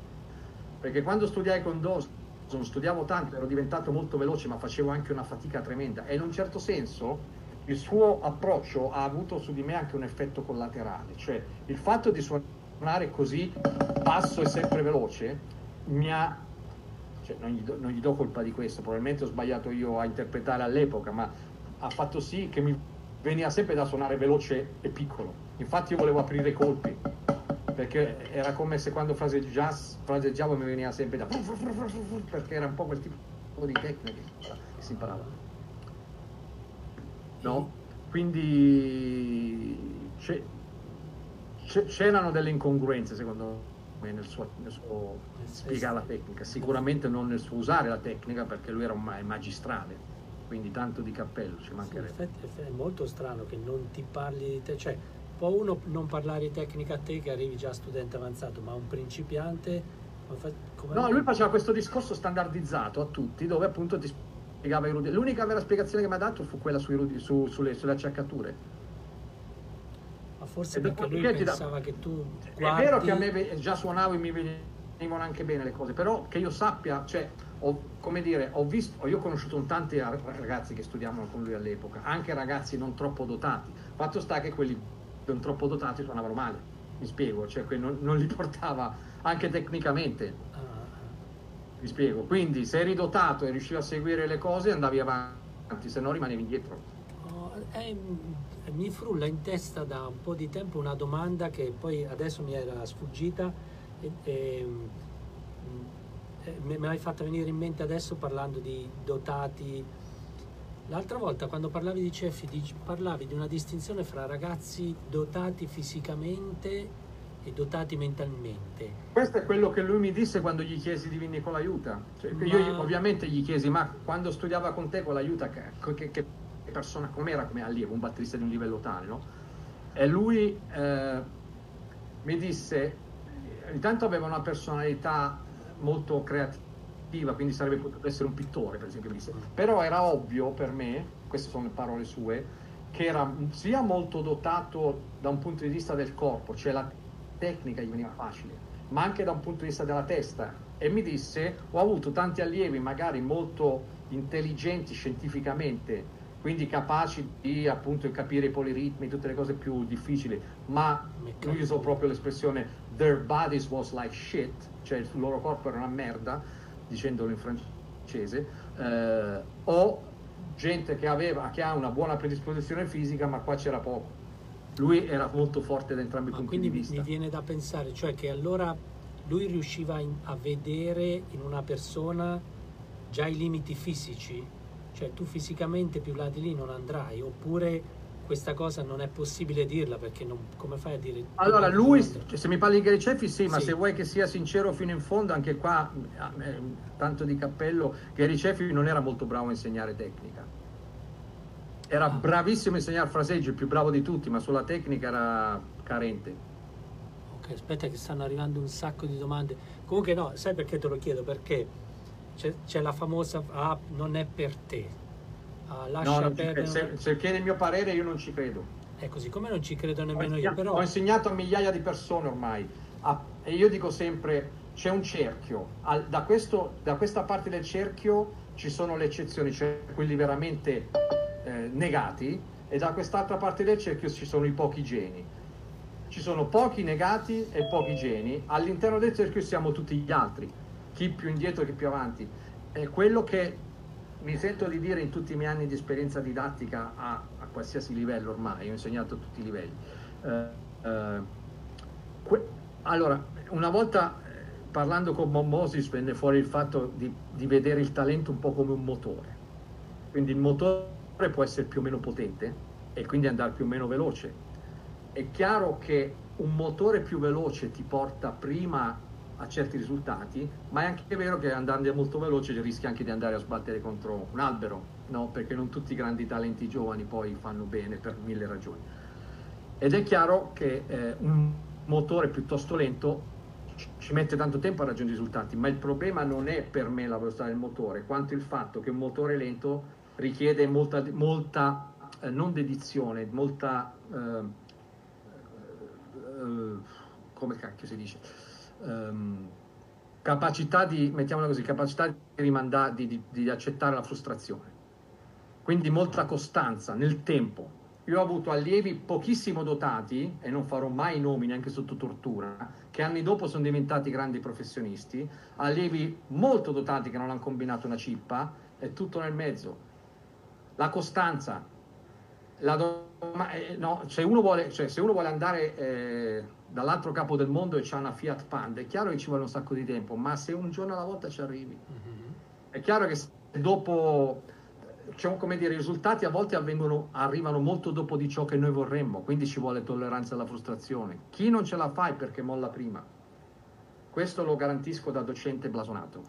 Perché quando studiai con Dawson studiavo tanto, ero diventato molto veloce, ma facevo anche una fatica tremenda. E in un certo senso il suo approccio ha avuto su di me anche un effetto collaterale, cioè il fatto di suonare così basso e sempre veloce mi ha, cioè non, gli do, non gli do colpa di questo, probabilmente ho sbagliato io a interpretare all'epoca, ma ha fatto sì che mi veniva sempre da suonare veloce e piccolo. Infatti io volevo aprire i colpi, perché era come se quando fraseggiavo mi veniva sempre da... perché era un po' quel tipo di tecnica che si imparava no? Quindi c'erano delle incongruenze secondo me nel suo, nel suo spiegare la tecnica, sicuramente non nel suo usare la tecnica perché lui era un magistrale, quindi tanto di cappello ci mancherebbe. Sì, è molto strano che non ti parli di te, cioè può uno non parlare di tecnica a te che arrivi già studente avanzato, ma un principiante... Come no, lui faceva questo discorso standardizzato a tutti dove appunto ti spiegava i rudimenti. L'unica vera spiegazione che mi ha dato fu quella sui su, sulle, sulle acciaccature. Ma forse perché lui pensava da... che tu guardi... È vero che a me già suonavo e mi venivano anche bene le cose, però che io sappia, cioè, ho, come dire, ho visto, io ho conosciuto un tanti ragazzi che studiavano con lui all'epoca, anche ragazzi non troppo dotati. Fatto sta che quelli non troppo dotati suonavano male, mi spiego, cioè non, non li [laughs] portava anche tecnicamente mi spiego, quindi se eri dotato e riuscivi a seguire le cose andavi avanti, se no rimanevi indietro. Oh, eh, mi frulla in testa da un po' di tempo una domanda che poi adesso mi era sfuggita e, e, me l'hai fatta venire in mente adesso parlando di dotati. L'altra volta quando parlavi di CEFI parlavi di una distinzione fra ragazzi dotati fisicamente e dotati mentalmente. Questo è quello che lui mi disse quando gli chiesi di venire con l'aiuta. Cioè, ma... Io ovviamente gli chiesi, ma quando studiava con te con l'aiuta, che, che, che persona com'era come allievo, un batterista di un livello tale, no? E lui eh, mi disse, intanto aveva una personalità molto creativa, quindi sarebbe potuto essere un pittore, per esempio, però era ovvio per me, queste sono le parole sue, che era sia molto dotato da un punto di vista del corpo, cioè la tecnica gli veniva facile, ma anche da un punto di vista della testa. E mi disse, ho avuto tanti allievi magari molto intelligenti scientificamente, quindi capaci di appunto capire i poliritmi, tutte le cose più difficili, ma lui usò proprio l'espressione their bodies was like shit, cioè il loro corpo era una merda, dicendolo in francese, eh, o gente che, aveva, che ha una buona predisposizione fisica, ma qua c'era poco lui era molto forte da entrambi i punti quindi di vista. mi viene da pensare, cioè che allora lui riusciva in, a vedere in una persona già i limiti fisici, cioè tu fisicamente più là di lì non andrai, oppure questa cosa non è possibile dirla perché non, come fai a dire? Allora lui, se mi parli di Gary Ceffi sì, ma se vuoi che sia sincero fino in fondo, anche qua, eh, tanto di cappello, Gary Ceffi non era molto bravo a insegnare tecnica era bravissimo a insegnare fraseggio, il più bravo di tutti, ma sulla tecnica era carente. Ok, aspetta che stanno arrivando un sacco di domande. Comunque no, sai perché te lo chiedo? Perché c'è, c'è la famosa ah, non è per te. Ah, lascia no, perdere... se, se chiede il mio parere io non ci credo. È così, come non ci credo nemmeno io. Però... Ho insegnato a migliaia di persone ormai ah, e io dico sempre c'è un cerchio, da, questo, da questa parte del cerchio ci sono le eccezioni, cioè quelli veramente eh, negati e da quest'altra parte del cerchio ci sono i pochi geni. Ci sono pochi negati e pochi geni, all'interno del cerchio siamo tutti gli altri, chi più indietro chi più avanti. È quello che mi sento di dire in tutti i miei anni di esperienza didattica a, a qualsiasi livello ormai, ho insegnato a tutti i livelli. Eh, eh, Que- allora, una volta eh, parlando con Mon Moses venne fuori il fatto di, di vedere il talento un po' come un motore. Quindi il motore può essere più o meno potente e quindi andare più o meno veloce. È chiaro che un motore più veloce ti porta prima a certi risultati, ma è anche vero che andando molto veloce rischi anche di andare a sbattere contro un albero, no? Perché non tutti i grandi talenti giovani poi fanno bene per mille ragioni. Ed è chiaro che eh, un motore piuttosto lento ci- mette tanto tempo a raggiungere i risultati, ma il problema non è per me la velocità del motore, quanto il fatto che un motore lento richiede molta, molta eh, non dedizione, molta eh, eh, come cacchio si dice? Ehm, capacità di mettiamola così capacità di rimandare di, di- di accettare la frustrazione. Quindi molta costanza nel tempo. Io ho avuto allievi pochissimo dotati e non farò mai nomi neanche sotto tortura che anni dopo sono diventati grandi professionisti allievi molto dotati che non hanno combinato una cippa è tutto nel mezzo la costanza la do- eh, no, se, uno vuole, cioè, se uno vuole andare eh, dall'altro capo del mondo e c'ha una Fiat Panda, è chiaro che ci vuole un sacco di tempo, ma se un giorno alla volta ci arrivi, Mhm. è chiaro che dopo, diciamo come dire, i risultati a volte avvengono, arrivano molto dopo di ciò che noi vorremmo, quindi ci vuole tolleranza alla frustrazione. Chi non ce la fa è perché molla prima. Questo lo garantisco da docente blasonato.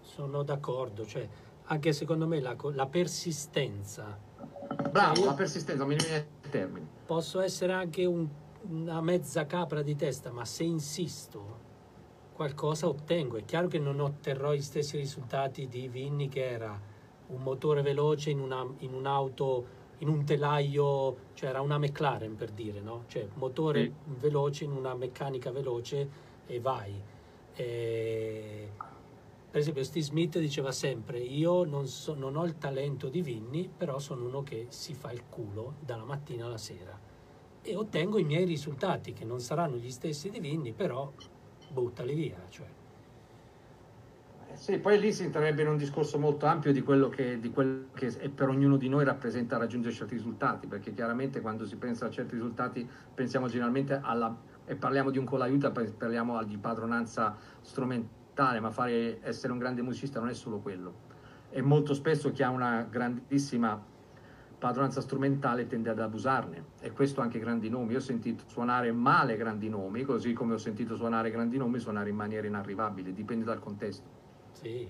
Sono d'accordo, cioè, anche secondo me la, la persistenza. Bravo, la persistenza, mi viene il termine. Posso essere anche un- una mezza capra di testa, ma se insisto, qualcosa ottengo. È chiaro che non otterrò gli stessi risultati di Vinny, che era un motore veloce in, una- in un'auto, in un telaio, cioè era una McLaren per dire, no? Cioè motore Sì. veloce in una meccanica veloce e vai. E- per esempio Steve Smith diceva sempre io non, so- non ho il talento di Vinny però sono uno che si fa il culo dalla mattina alla sera e ottengo i miei risultati che non saranno gli stessi di Vinny però buttali via cioè. Eh, Sì, poi lì si entrerebbe in un discorso molto ampio di quello che, di quello che per ognuno di noi rappresenta raggiungere certi risultati, perché chiaramente quando si pensa a certi risultati pensiamo generalmente alla, e parliamo di un con l'aiuta, poi parliamo di padronanza strumentale, ma fare, essere un grande musicista non è solo quello. E molto spesso chi ha una grandissima padronanza strumentale tende ad abusarne e questo anche grandi nomi. Io ho sentito suonare male grandi nomi, così come ho sentito suonare grandi nomi suonare in maniera inarrivabile, dipende dal contesto. sì.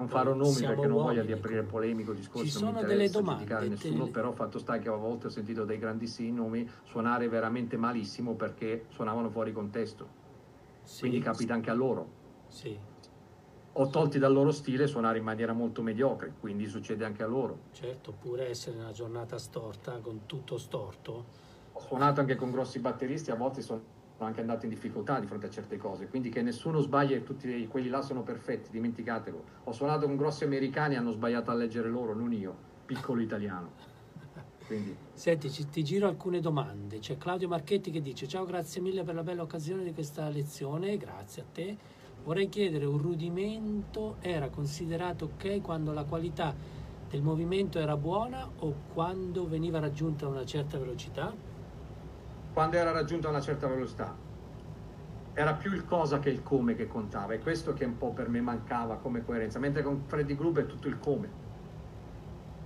Non farò nomi Siamo perché non voglio di aprire comunque. polemico discorsi, Ci non mi sono delle interessa domande, nessuno, però fatto sta che a volte ho sentito dei grandissimi nomi suonare veramente malissimo perché suonavano fuori contesto, Sì, quindi capita anche a loro. Sì, O tolti dal loro stile suonare in maniera molto mediocre, quindi succede anche a loro. certo, oppure essere una giornata storta con tutto storto. Ho suonato anche con grossi batteristi, a volte sono anche andato in difficoltà di fronte a certe cose, quindi che nessuno sbaglia e tutti quelli là sono perfetti, dimenticatelo. Ho suonato con grossi americani, hanno sbagliato a leggere loro, non io, piccolo italiano. Quindi Senti, ti giro alcune domande. C'è Claudio Marchetti che dice: Ciao, grazie mille per la bella occasione di questa lezione. Grazie a te. Vorrei chiedere: un rudimento era considerato ok quando la qualità del movimento era buona o quando veniva raggiunta una certa velocità? quando era raggiunta una certa velocità. Era più il cosa che il come che contava, e questo che un po' per me mancava come coerenza, mentre con Freddy Gruber è tutto il come.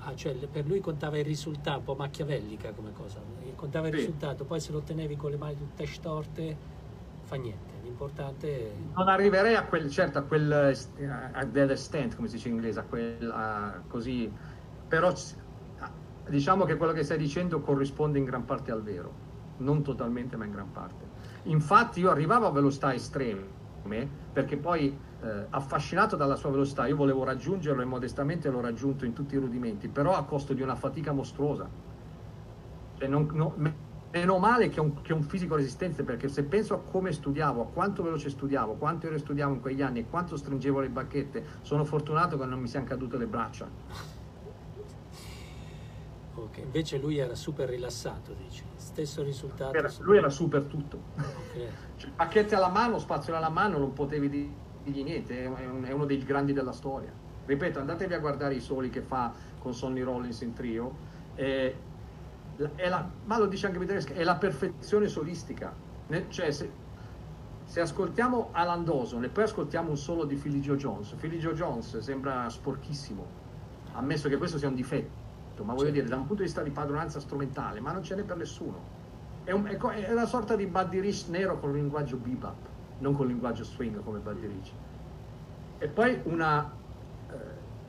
Ah, cioè per lui contava il risultato, un po' machiavellica come cosa. Contava il Sì. risultato, poi se lo ottenevi con le mani tutte storte, fa niente. L'importante. Non arriverei a quel, certo, a quel a that extent, come si dice in inglese, a quel a- così, però diciamo che quello che stai dicendo corrisponde in gran parte al vero, non totalmente, ma in gran parte. Infatti io arrivavo a velocità estreme perché poi eh, affascinato dalla sua velocità io volevo raggiungerlo e modestamente l'ho raggiunto in tutti i rudimenti, però a costo di una fatica mostruosa. Cioè, non- no- meno male che ho, un, che ho un fisico resistente perché se penso a come studiavo, a quanto veloce studiavo, quante ore studiavo in quegli anni e quanto stringevo le bacchette, sono fortunato che non mi siano cadute le braccia. Ok, invece lui era super rilassato, dici. Stesso risultato. Era- super- lui era super tutto. Ok. [laughs] Cioè, bacchette alla mano, spazio alla mano, non potevi di- dirgli niente, è, è un- è uno dei grandi della storia. Ripeto, andatevi a guardare i soli che fa con Sonny Rollins in trio. è la- è la- ma lo dice anche Vitelleschi, è la perfezione solistica. Ne- cioè, se, se ascoltiamo Alan Dawson e poi ascoltiamo un solo di Philly Joe Jones, Philly Joe Jones sembra sporchissimo, ammesso che questo sia un difetto, ma voglio dire, da un punto di vista di padronanza strumentale, ma non ce n'è per nessuno. È, un- è è una sorta di Buddy Rich nero con il linguaggio bebop, non con il linguaggio swing come Buddy Rich. E poi una,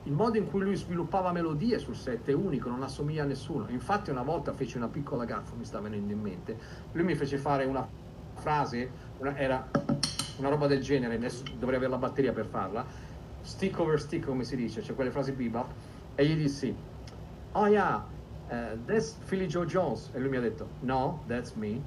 il modo in cui lui sviluppava melodie sul set è unico, non assomiglia a nessuno. Infatti una volta fece una piccola gaffa, mi sta venendo in mente, lui mi fece fare una frase, una- era una roba del genere, adesso dovrei avere la batteria per farla, stick over stick come si dice, cioè quelle frasi bebop, e gli dissi, oh yeah, eh, that's Philly Joe Jones, e lui mi ha detto, no, that's me.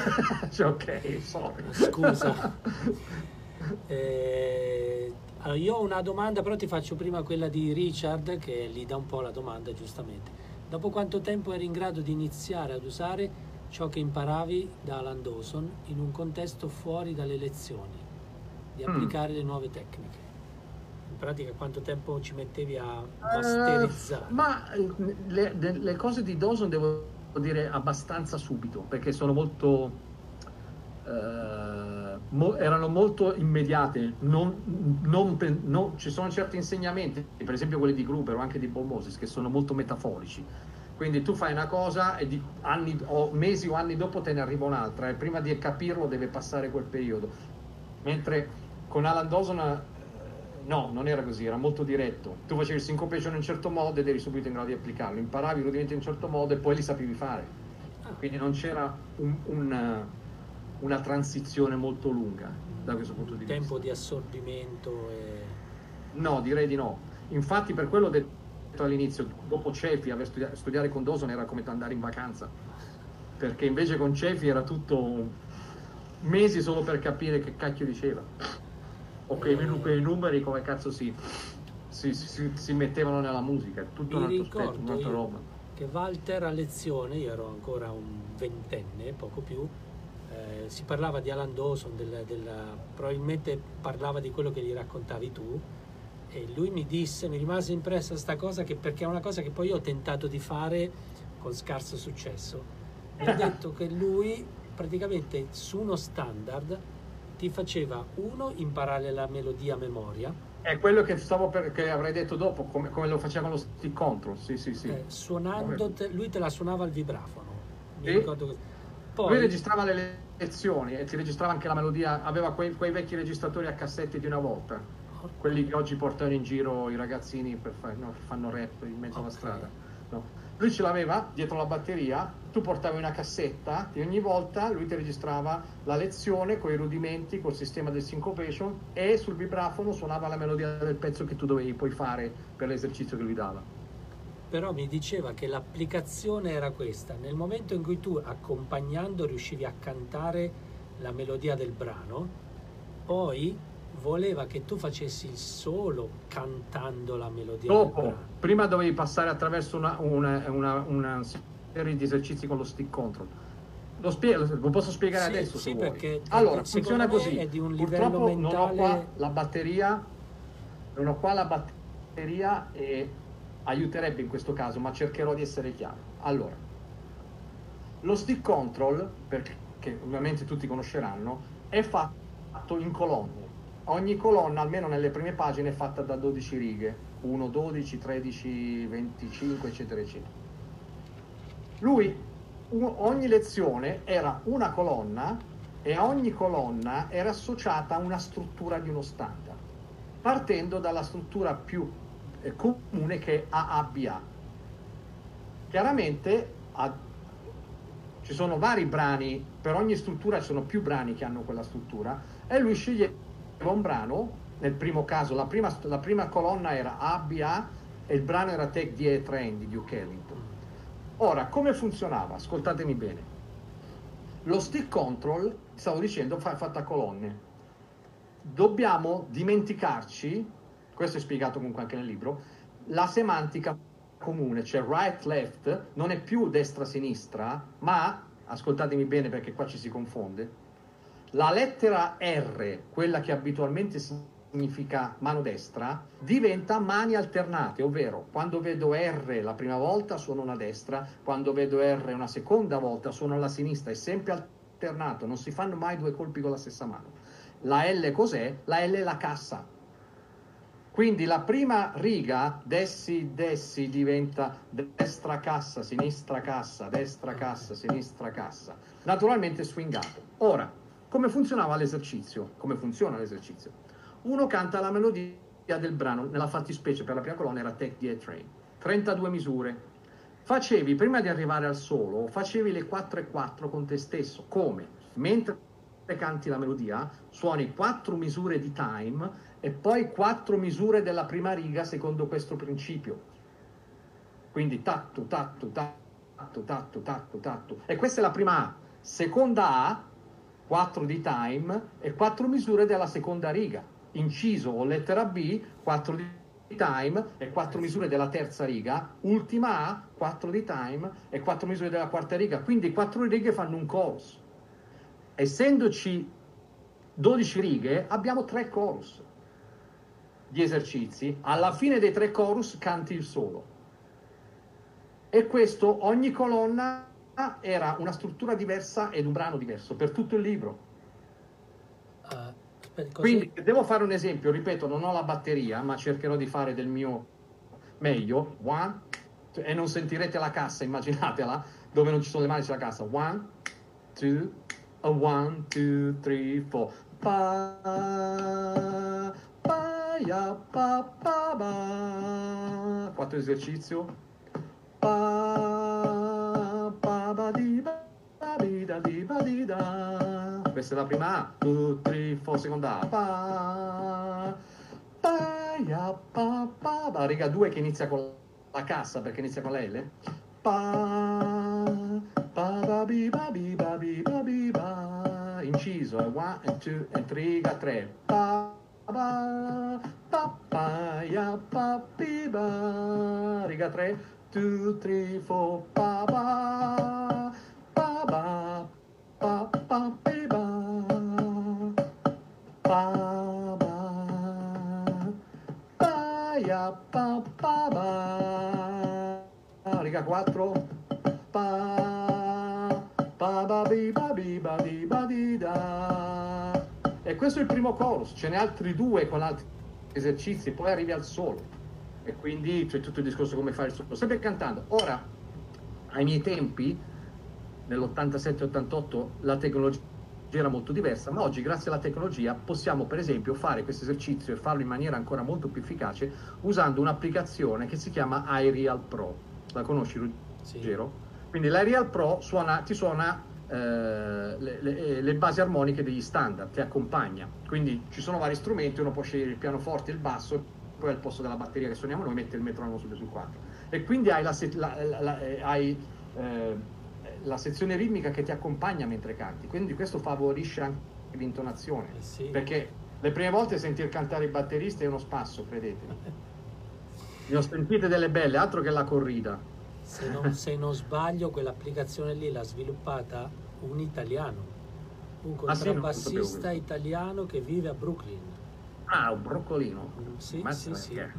[laughs] cioè, ok, sorry. Scusa. [laughs] Eh, allora, io ho una domanda, però ti faccio prima quella di Richard, che gli dà un po' la domanda, giustamente. Dopo quanto tempo eri in grado di iniziare ad usare ciò che imparavi da Alan Dawson in un contesto fuori dalle lezioni, di Mm. applicare le nuove tecniche? In pratica, quanto tempo ci mettevi a Eh, masterizzare? ma eh, le, le- le cose di Dawson devo dire abbastanza subito, perché sono molto... eh, mo- erano molto immediate, non, non non- ci sono certi insegnamenti, per esempio quelli di Gruber o anche di Paul che sono molto metaforici. Quindi tu fai una cosa e di anni, o mesi o anni dopo te ne arriva un'altra e prima di capirlo deve passare quel periodo. Mentre con Alan Dawson eh, no, non era così, era molto diretto. Tu facevi il syncopation in un certo modo ed eri subito in grado di applicarlo, imparavi i rudimenti in un certo modo e poi li sapevi fare. Quindi non c'era un- un, una transizione molto lunga da questo punto di tempo vista. di assorbimento e... No, direi di no. Infatti per quello detto all'inizio, dopo Cefi, studia- studiare con Dawson era come andare in vacanza. Perché invece con Cefi era tutto mesi solo per capire che cacchio diceva. O che Eh. quei numeri come cazzo si, si, si- si mettevano nella musica. È tutto un Mi altro aspetto, un'altra roba. che Walter a lezione, io ero ancora un ventenne, poco più, eh, si parlava di Alan Dawson, del- della- probabilmente parlava di quello che gli raccontavi tu e lui mi disse, mi rimase impressa sta cosa che, perché è una cosa che poi io ho tentato di fare con scarso successo. Mi ha detto che lui praticamente su uno standard ti faceva uno imparare la melodia a memoria, È quello che stavo per, che avrei detto dopo, come, come lo facevano lo stick control. Sì, sì, sì. eh, suonando, te- lui te la suonava al vibrafono. Mi Sì. ricordo che... Lui Poi, registrava le lezioni e ti registrava anche la melodia, aveva quei, quei vecchi registratori a cassette di una volta, quelli che oggi portano in giro i ragazzini per fare, no, fanno rap in mezzo alla strada. No. Lui ce l'aveva dietro la batteria, tu portavi una cassetta e ogni volta lui ti registrava la lezione con i rudimenti, col sistema del syncopation e sul vibrafono suonava la melodia del pezzo che tu dovevi poi fare per l'esercizio che lui dava. Però mi diceva che l'applicazione era questa. Nel momento in cui tu accompagnando riuscivi a cantare la melodia del brano, poi voleva che tu facessi il solo cantando la melodia Dopo, prima dovevi passare attraverso una, una- una- una serie di esercizi con lo stick control. Lo, spiego, lo posso spiegare Sì, adesso sì, perché Allora, funziona così. è di un livello Purtroppo non ho qua mentale- la batteria, non ho qua la batteria e aiuterebbe in questo caso, ma cercherò di essere chiaro. Allora, lo stick control, perché ovviamente tutti conosceranno, è fatto in colonne. Ogni colonna, almeno nelle prime pagine, è fatta da 12 righe, 1, 12, 13, 25, eccetera, eccetera. Lui, ogni lezione era una colonna e a ogni colonna era associata una struttura di uno standard, partendo dalla struttura più comune che è AABA. Chiaramente a- ci sono vari brani, per ogni struttura ci sono più brani che hanno quella struttura e lui sceglieva un brano, nel primo caso la prima, la prima colonna era ABA e il brano era Take the Train di Duke Ellington. Ora, come funzionava? Ascoltatemi bene. Lo stick control, stavo dicendo, fa fatta colonne. Dobbiamo dimenticarci, questo è spiegato comunque anche nel libro, la semantica comune, cioè right left non è più destra sinistra, ma ascoltatemi bene perché qua ci si confonde. La lettera R, quella che abitualmente significa mano destra, diventa mani alternate, ovvero quando vedo R la prima volta suono una destra, quando vedo R una seconda volta suono la sinistra, è sempre alternato, non si fanno mai due colpi con la stessa mano. La L cos'è? La L è la cassa. Quindi la prima riga, dessi, dessi, diventa destra cassa, sinistra cassa, destra cassa, sinistra cassa. Naturalmente swingato. Ora, come funzionava l'esercizio? Come funziona l'esercizio? Uno canta la melodia del brano, nella fattispecie per la prima colonna era Take the A-Train. 32 misure. Facevi, prima di arrivare al solo, facevi le 4 e 4 con te stesso. Come? Mentre canti la melodia, suoni 4 misure di time e poi 4 misure della prima riga secondo questo principio. Quindi tatto, tatto, tatto, tatto, tatto, tatto. E questa è la prima A. Seconda A, 4 di time e 4 misure della seconda riga. Inciso o lettera B, 4 di time e 4 misure della terza riga. Ultima A, 4 di time e 4 misure della quarta riga. Quindi 4 righe fanno un chorus. Essendoci 12 righe, abbiamo 3 chorus di esercizi, alla fine dei tre chorus canti il solo. E questo, ogni colonna era una struttura diversa ed un brano diverso per tutto il libro. Uh, così- Quindi devo fare un esempio, ripeto, non ho la batteria, ma cercherò di fare del mio meglio. One, e non sentirete la cassa, immaginatela, dove non ci sono le mani c'è la cassa. One, two, one, two, three, four. Pa, ya, pa, pa, ba. Quattro esercizio. Pa, pa, ba, di, ba, di, da, di, ba, di, da. Questa è la prima A. Two, three, four, seconda A. Pa, pa, ya, pa, pa, ba. Riga 2 che inizia con la cassa perché inizia con la L. Pa, pa, ba, bi, ba, bi, ba, bi, ba, bi, ba. Inciso, è one and two and three, riga 3. Pa, ba, pa, pa, ya, pa, bi, ba. Riga 3. 2, 3, 4, pa, ba, pa, ba, pa, pa, bi, ba. Pa, ba, pa, ya, pa, pa, ba. Riga 4. Pa, pa, ba, bi, ba, bi, ba, di, ba, di, da. Questo è il primo chorus, ce n'è altri due con altri esercizi, poi arrivi al solo. E quindi c'è tutto il discorso come fare il solo, sempre cantando. Ora, ai miei tempi, nell'87-88, la tecnologia era molto diversa, ma oggi grazie alla tecnologia possiamo per esempio fare questo esercizio e farlo in maniera ancora molto più efficace usando un'applicazione che si chiama iReal Pro. La conosci Ruggero? Sì. Quindi l'iReal Pro suona, ti suona eh, le, le- le basi armoniche degli standard, ti accompagna. Quindi ci sono vari strumenti, uno può scegliere il pianoforte e il basso, poi al posto della batteria che suoniamo noi mette il metronomo subito sul 4. E quindi hai la, se- la- la- la- eh, hai, eh, la sezione ritmica che ti accompagna mentre canti, quindi questo favorisce anche l'intonazione. Eh sì. Perché le prime volte sentir cantare i batteristi è uno spasso, credetemi. [laughs] Ne ho sentite delle belle, altro che la corrida. Se non, se non sbaglio, quell'applicazione lì l'ha sviluppata un italiano, un Ah, sì? Contrabbassista italiano che vive a Brooklyn. Ah, un broccolino. Sì, Ammazza sì, sì. perché.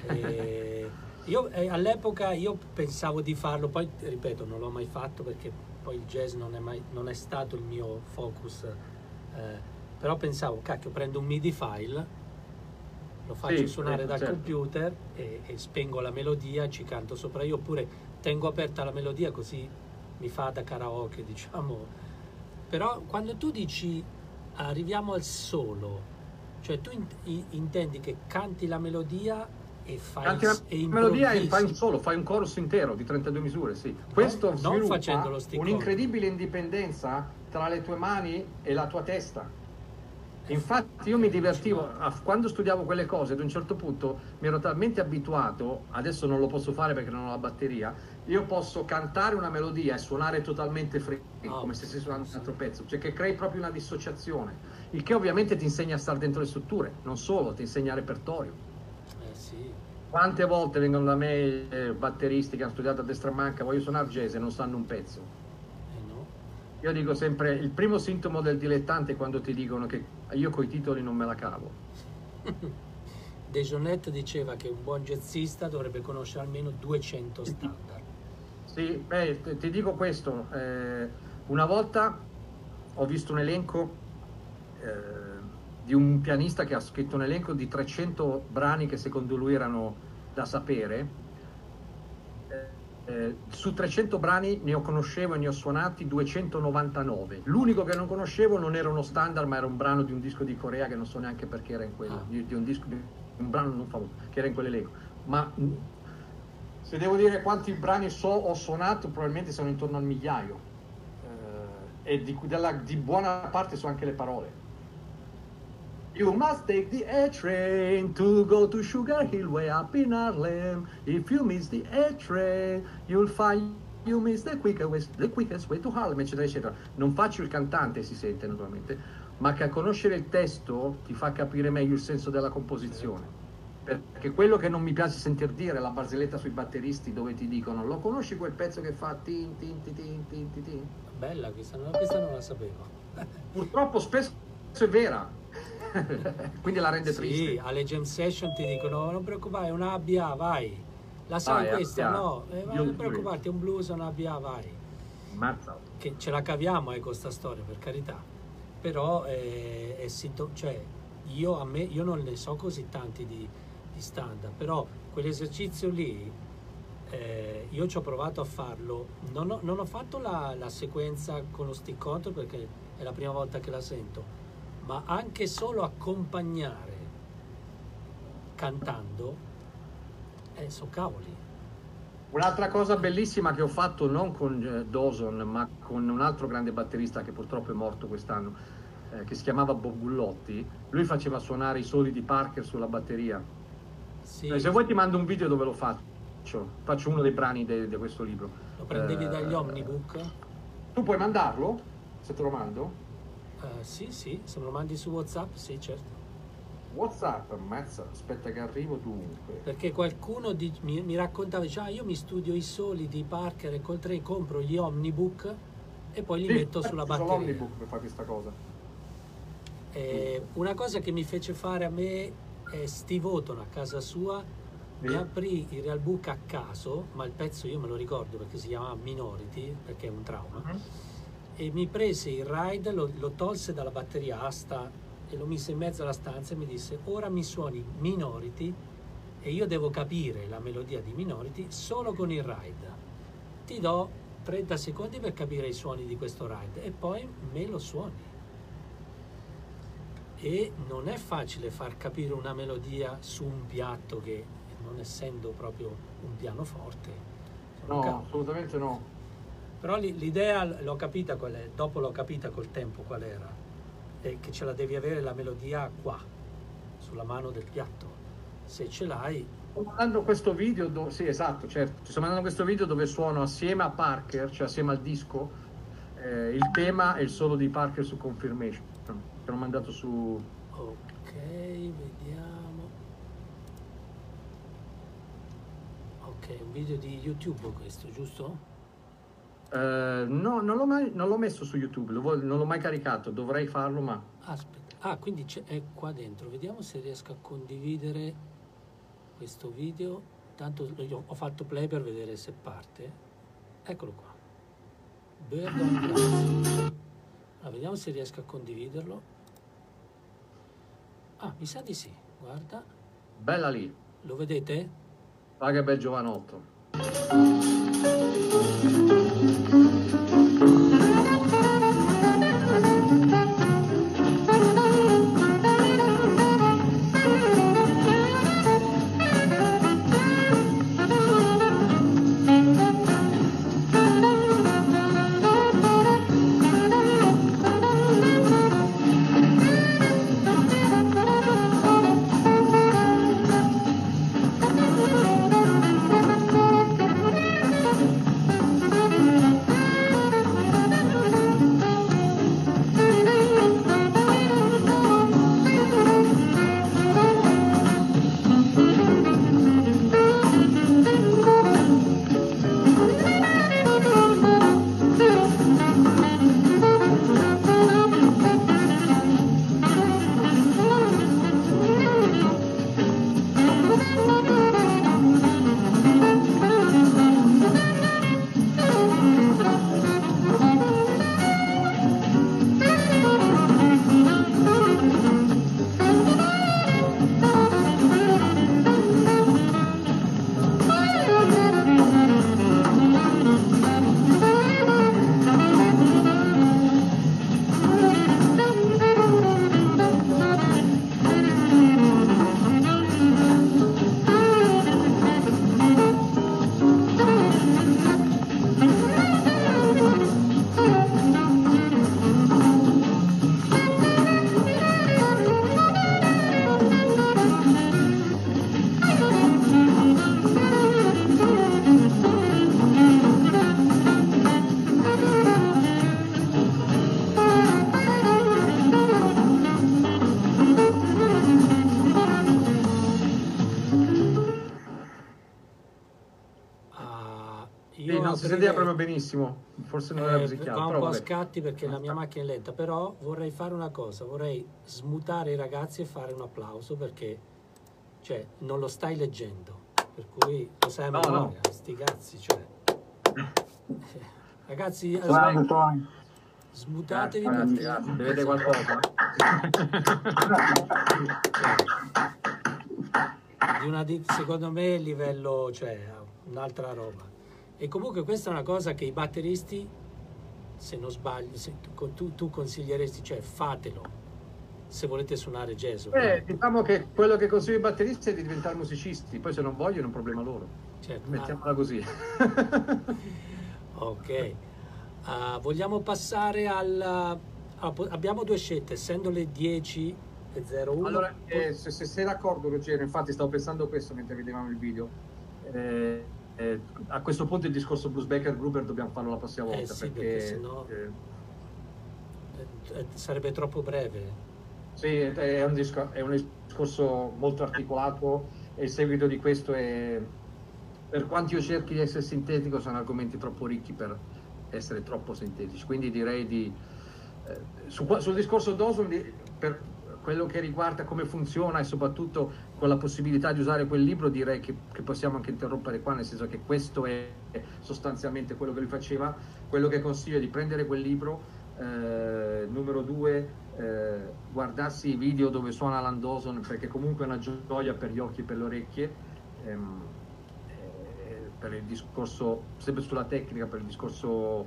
E io eh, all'epoca io pensavo di farlo, poi ripeto, non l'ho mai fatto perché poi il jazz non è, mai, non è stato il mio focus. eh, però pensavo, cacchio, prendo un MIDI file, lo faccio Sì, suonare certo, dal certo. computer e, e spengo la melodia ci canto sopra io, oppure tengo aperta la melodia così mi fa da karaoke, diciamo. Però quando tu dici arriviamo al solo, cioè tu in- intendi che canti la melodia e fai Canti la e melodia e fai un solo, fai un chorus intero di 32 misure, sì. Questo non sviluppa facendo lo stick un'incredibile indipendenza tra le tue mani e la tua testa. Infatti io mi divertivo, quando studiavo quelle cose, ad un certo punto mi ero talmente abituato, adesso non lo posso fare perché non ho la batteria, io posso cantare una melodia e suonare totalmente free, Oh, come se stessi suonando sì. un altro pezzo, cioè che crei proprio una dissociazione, il che ovviamente ti insegna a stare dentro le strutture, non solo, ti insegna repertorio. Eh sì, Quante volte vengono da me eh, batteristi che hanno studiato a destra manca, voglio suonare jazz e non sanno un pezzo. eh no. Io dico sempre, il primo sintomo del dilettante è quando ti dicono che io coi titoli non me la cavo. [laughs] Dejonet diceva che un buon jazzista dovrebbe conoscere almeno 200 standard. Sì, beh, t- ti dico questo, eh, una volta ho visto un elenco eh, di un pianista che ha scritto un elenco di 300 brani che secondo lui erano da sapere. Eh, su 300 brani ne ho conoscevo e ne ho suonati 299. L'unico che non conoscevo non era uno standard, ma era un brano di un disco di Corea che non so neanche perché era in quello, Ah. di, di un disco di un brano non famoso, che era in quell'elenco. Ma se devo dire quanti brani so ho suonato, probabilmente sono intorno al migliaio. Eh, e di, cui- della- di buona parte so anche le parole. You must take the A train to go to Sugar Hill way up in Harlem. If you miss the A train, you'll find you miss the quickest way, the quickest way to Harlem, eccetera, eccetera. Non faccio il cantante, si sente naturalmente, ma che a conoscere il testo ti fa capire meglio il senso della composizione. Perché quello che non mi piace sentir dire la barzelletta sui batteristi dove ti dicono lo conosci quel pezzo che fa tin tin tin tin tin tin tin?" Bella questa, questa non la sapevo. Purtroppo spesso è vera. [laughs] Quindi la rende Sì, triste. alle jam session ti dicono non preoccupare, è una ABA, vai. La sai Vai, questa? ABA. No, eh, non preoccuparti, è un blues, è una ABA, vai. Mazza. Che ce la caviamo eh, con sta storia, per carità. Però eh, è sinto- cioè, io, a me, io non ne so così tanti di, di standard, però quell'esercizio lì eh, io ci ho provato a farlo. Non ho, non ho fatto la, la sequenza con lo stick control perché è la prima volta che la sento, ma anche solo accompagnare cantando, eh, so cavoli. Un'altra cosa bellissima che ho fatto non con eh, Dawson, ma con un altro grande batterista che purtroppo è morto quest'anno, eh, che si chiamava Bob Gullotti, lui faceva suonare i soli di Parker sulla batteria. Sì, Eh, se vuoi ti mando un video dove lo faccio, faccio uno dei brani di questo libro. lo prendevi Eh, dagli omnibook? Tu puoi mandarlo? Se te lo mando? Eh, sì, sì, se me lo mandi su WhatsApp, sì, certo. Whatsapp, mazza, aspetta che arrivo dunque. Perché qualcuno di- mi, mi raccontava, diceva, "Ah, io mi studio i soli di Parker e Coltrane, compro gli omnibook e poi li Sì, metto sulla batteria. l'Omnibook per fare questa cosa. Eh, una cosa che mi fece fare a me è Steve Oton a casa sua, mi Sì. aprì il Real Book a caso, ma il pezzo io me lo ricordo perché si chiamava Minority, perché è un trauma, Mhm. E mi prese il ride, lo, lo tolse dalla batteria asta e lo mise in mezzo alla stanza e mi disse ora mi suoni Minority e io devo capire la melodia di Minority solo con il ride. Ti do 30 secondi per capire i suoni di questo ride e poi me lo suoni. E non è facile far capire una melodia su un piatto che, non essendo proprio un pianoforte, No, assolutamente no. Però l'idea l'ho capita qual è, dopo l'ho capita col tempo qual era, è che ce la devi avere la melodia qua, sulla mano del piatto. Se ce l'hai, Sto mandando questo video, do- sì esatto, certo, sto mandando questo video dove suono assieme a Parker, cioè assieme al disco, eh, il tema e il solo di Parker su Confirmation, che l'ho mandato su... ok, vediamo. Ok, un video di YouTube questo, giusto? Eh, no, non l'ho, mai, non l'ho messo su YouTube, vo- non l'ho mai caricato, dovrei farlo, ma... Aspetta, ah, quindi è qua dentro. Vediamo se riesco a condividere questo video. Tanto io ho fatto play per vedere se parte. Eccolo qua. Bird on. Allora, vediamo se riesco a condividerlo. Ah, mi sa di sì. Guarda, Bella lì, lo vedete? che bel giovanotto. Benissimo, forse non era Eh, così chiaro, va un po' a scatti perché la mia macchina è lenta, però vorrei fare una cosa, vorrei smutare i ragazzi e fare un applauso perché cioè, non lo stai leggendo, per cui lo sai a No, memoria, sti cazzi, cioè. [laughs] Ragazzi, Tony. smutatevi Ragazzi, perché. Bevete qualcosa? di una di- secondo me il livello, cioè, un'altra roba. E comunque questa è una cosa che i batteristi, se non sbaglio, se tu, tu- tu consiglieresti, cioè fatelo se volete suonare jazz. Eh, diciamo che quello che consiglio ai batteristi è di diventare musicisti, poi se non vogliono è un problema loro. Certo, Mettiamola così. [laughs] [laughs] Ok, Ah, vogliamo passare al... ah, abbiamo due scelte, essendo le 10 e 01. Allora, eh, se, se sei d'accordo, Ruggero, infatti stavo pensando questo mentre vedevamo il video. eh, eh, a questo punto il discorso Bruce Becker Gruber dobbiamo farlo la prossima Eh volta sì, perché, perché sennò- eh, Eh, eh, sarebbe troppo breve. sì, è un, disco- è un discorso molto articolato e il seguito di questo è per quanto io cerchi di essere sintetico sono argomenti troppo ricchi per essere troppo sintetici quindi direi di eh, su sul discorso Dawson per quello che riguarda come funziona e soprattutto con la possibilità di usare quel libro direi che, che possiamo anche interrompere qua nel senso che questo è sostanzialmente quello che lui faceva. Quello che consiglio è di prendere quel libro eh, numero due eh, guardarsi i video dove suona Alan Dawson perché comunque è una gioia per gli occhi e per le orecchie ehm, eh, per il discorso sempre sulla tecnica per il discorso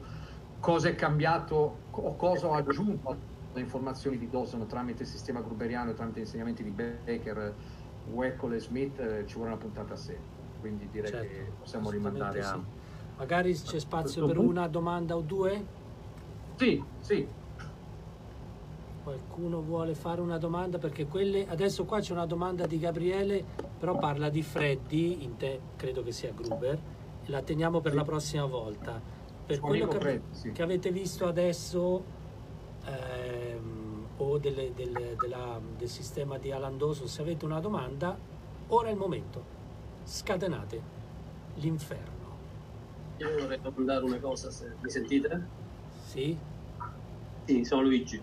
cosa è cambiato o cosa ho aggiunto alle informazioni di Dawson tramite il sistema gruberiano e tramite gli insegnamenti di Baker Weckel e Smith eh, ci vuole una puntata a sé quindi direi Certo, che possiamo rimandare a sì. Magari c'è spazio per una domanda o due? sì sì Qualcuno vuole fare una domanda? Perché quelle... Adesso qua c'è una domanda di Gabriele, però parla di Freddy, in te credo che sia Gruber, la teniamo per la prossima volta. Per quello che, Freddy, sì. che avete visto adesso ehm, o delle- del, della- del sistema di Alan Dawson, se avete una domanda, ora è il momento. Scatenate l'inferno. Io vorrei domandare una cosa, se mi sentite? Sì? Sì, sono Luigi.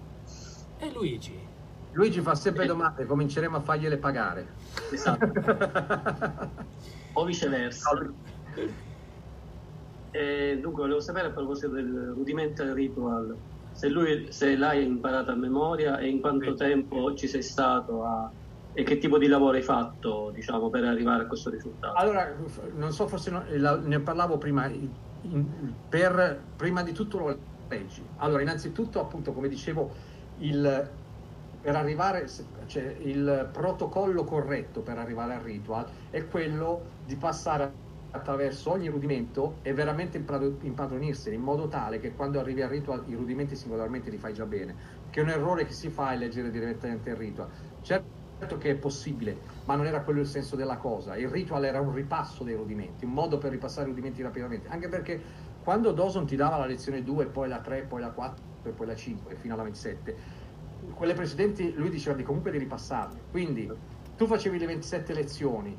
E Luigi? Luigi fa sempre domande cominceremo a fargliele pagare Esatto. [laughs] o viceversa. E dunque volevo sapere a proposito del rudimental ritual, se lui se l'hai imparato a memoria e in quanto tempo ci sei stato a- e che tipo di lavoro hai fatto, diciamo, per arrivare a questo risultato. Allora, non so, forse no- ne parlavo prima, per, prima di tutto lo leggi. Allora, innanzitutto, appunto, come dicevo, il, per arrivare, cioè, il protocollo corretto per arrivare al ritual è quello di passare attraverso ogni rudimento e veramente impadronirsene in modo tale che quando arrivi al ritual i rudimenti singolarmente li fai già bene. Che un errore che si fa è leggere direttamente il ritual. Certo che è possibile, ma non era quello il senso della cosa. Il ritual era un ripasso dei rudimenti, un modo per ripassare i rudimenti rapidamente. Anche perché quando Dawson ti dava la lezione 2, poi la 3, poi la 4 e poi la 5 fino alla 27, quelle precedenti lui diceva di comunque di ripassarle. Quindi tu facevi le 27 lezioni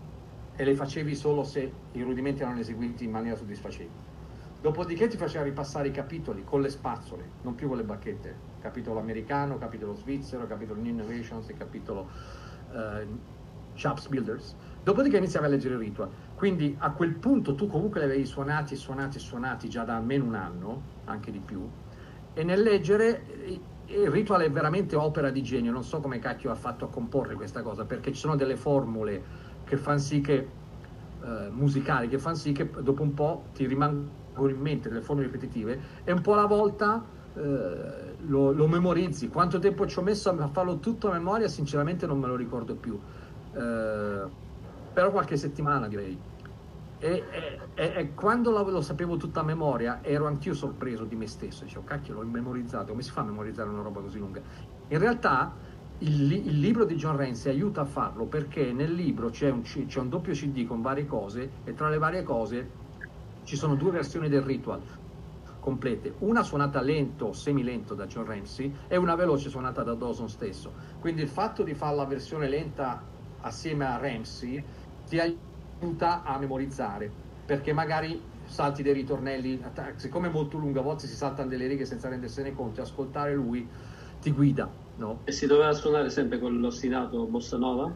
e le facevi solo se i rudimenti erano eseguiti in maniera soddisfacente. Dopodiché ti faceva ripassare i capitoli con le spazzole, non più con le bacchette. Capitolo americano, capitolo svizzero, capitolo New Innovations e capitolo eh, Shops Builders. Dopodiché iniziavi a leggere il ritual. Quindi a quel punto tu comunque li avevi suonati e suonati e suonati già da almeno un anno, anche di più. E nel leggere eh, il ritual è veramente opera di genio. Non so come cacchio ha fatto a comporre questa cosa, perché ci sono delle formule che fanno sì che eh, musicali che fanno sì che dopo un po' ti rimangono in mente delle forme ripetitive e un po' alla volta eh, lo, lo memorizzi. Quanto tempo ci ho messo a farlo tutto a memoria, sinceramente non me lo ricordo più. Eh, però qualche settimana direi. E, e- e- quando lo, lo sapevo tutta a memoria ero anch'io sorpreso di me stesso. Dicevo, cacchio, l'ho memorizzato. Come si fa a memorizzare una roba così lunga? In realtà il, il libro di John Renzi aiuta a farlo perché nel libro c'è un, c'è un doppio CD con varie cose e tra le varie cose ci sono due versioni del ritual complete, una suonata lento, semilento da John Ramsey e una veloce suonata da Dawson stesso. Quindi il fatto di fare la versione lenta assieme a Ramsey ti aiuta a memorizzare, perché magari salti dei ritornelli, siccome è molto lungo, a volte si saltano delle righe senza rendersene conto, ascoltare lui ti guida, no? E si doveva suonare sempre con l'ostinato bossa nova?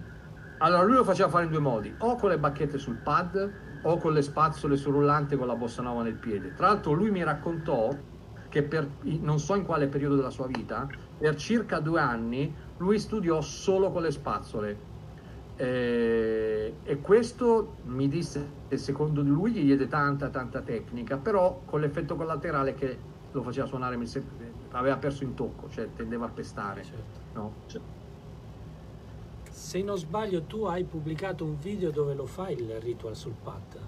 Allora lui lo faceva fare in due modi, o con le bacchette sul pad o con le spazzole sul rullante con la bossa nova nel piede. Tra l'altro lui mi raccontò che per non so in quale periodo della sua vita, per circa due anni lui studiò solo con le spazzole. Eh, e questo mi disse che secondo lui gli diede tanta tanta tecnica, però con l'effetto collaterale che lo faceva suonare, mi sem- aveva perso in tocco, cioè tendeva a pestare. Certo. No? Se non sbaglio, tu hai pubblicato un video dove lo fai il ritual sul pad.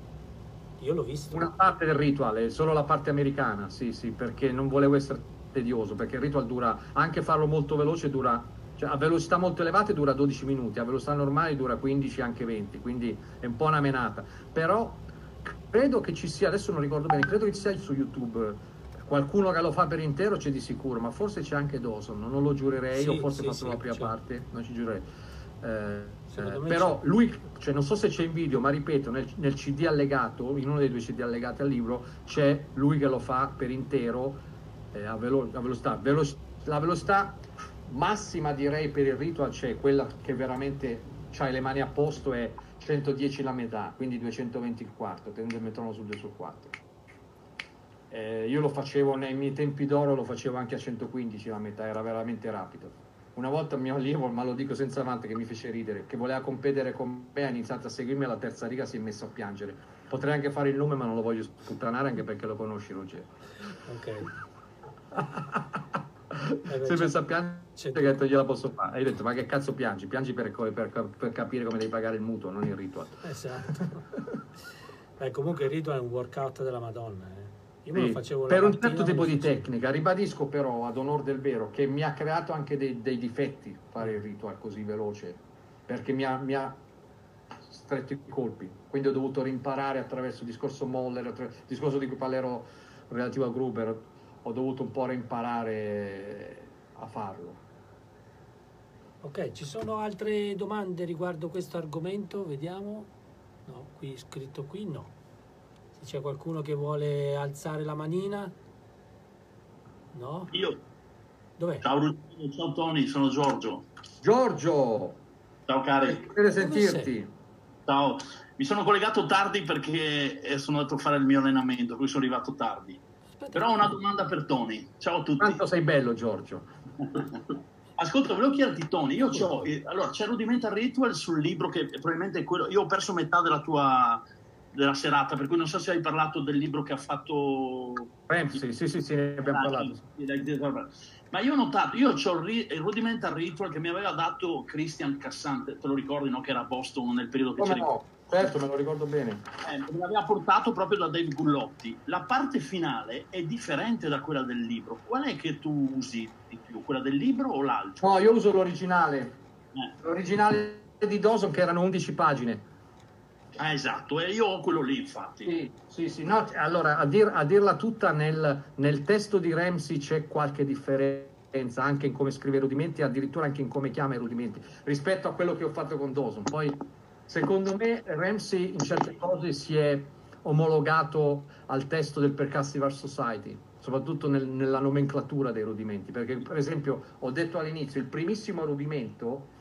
Io l'ho visto. Una parte del ritual, è solo la parte americana, sì, sì, perché non volevo essere tedioso, perché il ritual dura, anche farlo molto veloce dura, cioè a velocità molto elevate dura 12 minuti, a velocità normali dura 15, anche 20, quindi è un po' una menata. Però credo che ci sia, adesso non ricordo bene, credo che ci sia su YouTube qualcuno che lo fa per intero, c'è di sicuro, ma forse c'è anche Dawson, non lo giurerei, Sì, o forse sì, fatto sì, la prima c'è. parte, non ci giurerei. Eh, eh, però c'è. lui, cioè, non so se c'è in video, ma ripeto, nel, nel CD allegato, in uno dei due CD allegati al libro, c'è lui che lo fa per intero eh, a, velo- a velocità. Velo- la velocità massima direi per il ritual c'è quella che veramente c'hai le mani a posto è 110 la metà, quindi 220 il quarto, tenendo il metronomo sul 2 sul 4. Eh, io lo facevo nei miei tempi d'oro, lo facevo anche a 115 la metà, era veramente rapido. Una volta mio allievo, ma lo dico senza vanto che mi fece ridere, che voleva competere con me, ha iniziato a seguirmi alla terza riga, si è messo a piangere. Potrei anche fare il nome, ma non lo voglio sputtanare anche perché lo conosci, Ruggero. Ok. [laughs] Eh beh, si è c'è- messo a piangere che detto gliela posso fare. Ho detto, ma che cazzo piangi? Piangi per, per- per capire come devi pagare il mutuo, non il ritual. Esatto. Beh, comunque il ritual è un workout della Madonna. eh. Per un certo tipo di tecnica, ribadisco però ad onore del vero che mi ha creato anche dei, dei difetti fare il ritual così veloce, perché mi ha, mi ha stretto i colpi, quindi ho dovuto rimparare attraverso il discorso Moller, il discorso di cui parlerò relativo a Gruber, ho dovuto un po' rimparare a farlo. Ok, ci sono altre domande riguardo questo argomento? Vediamo. No, qui scritto qui no. Se c'è qualcuno che vuole alzare la manina. No? Io, Dov'è? ciao Ruggero, ciao Tony, sono Giorgio. Giorgio, Ciao cari, piacere sentirti. ciao. Mi sono collegato tardi perché eh, sono andato a fare il mio allenamento, quindi sono arrivato tardi. Aspetta, Però ho una domanda per Tony. Ciao a tutti. Quanto sei bello Giorgio. [laughs] Ascolta, volevo chiederti Tony, io c'ho, eh, allora c'è Rudimental Ritual sul libro che probabilmente è quello, io ho perso metà della tua della serata, per cui non so se hai parlato del libro che ha fatto Ramsey, sì sì sì, ne abbiamo parlato. Ma io ho notato, io ho il, Rudimental Ritual che mi aveva dato Christian Cassante, te lo ricordi, no? Che era a Boston nel periodo che Come c'era. no? Certo, me lo ricordo bene. Eh, me l'aveva portato proprio da Dave Gullotti. La parte finale è differente da quella del libro. Qual è che tu usi di più? Quella del libro o l'altro? No, io uso l'originale. Eh. L'originale di Dawson che erano 11 pagine. Ah, esatto, e io ho quello lì, infatti. Sì, sì, sì. No, allora, a, dir- a dirla tutta, nel, nel testo di Ramsey c'è qualche differenza anche in come scrive rudimenti, addirittura anche in come chiama i rudimenti, rispetto a quello che ho fatto con Dawson. Poi, secondo me, Ramsey in certe cose si è omologato al testo del Percussive Art Society, soprattutto nel- nella nomenclatura dei rudimenti, perché per esempio ho detto all'inizio, il primissimo rudimento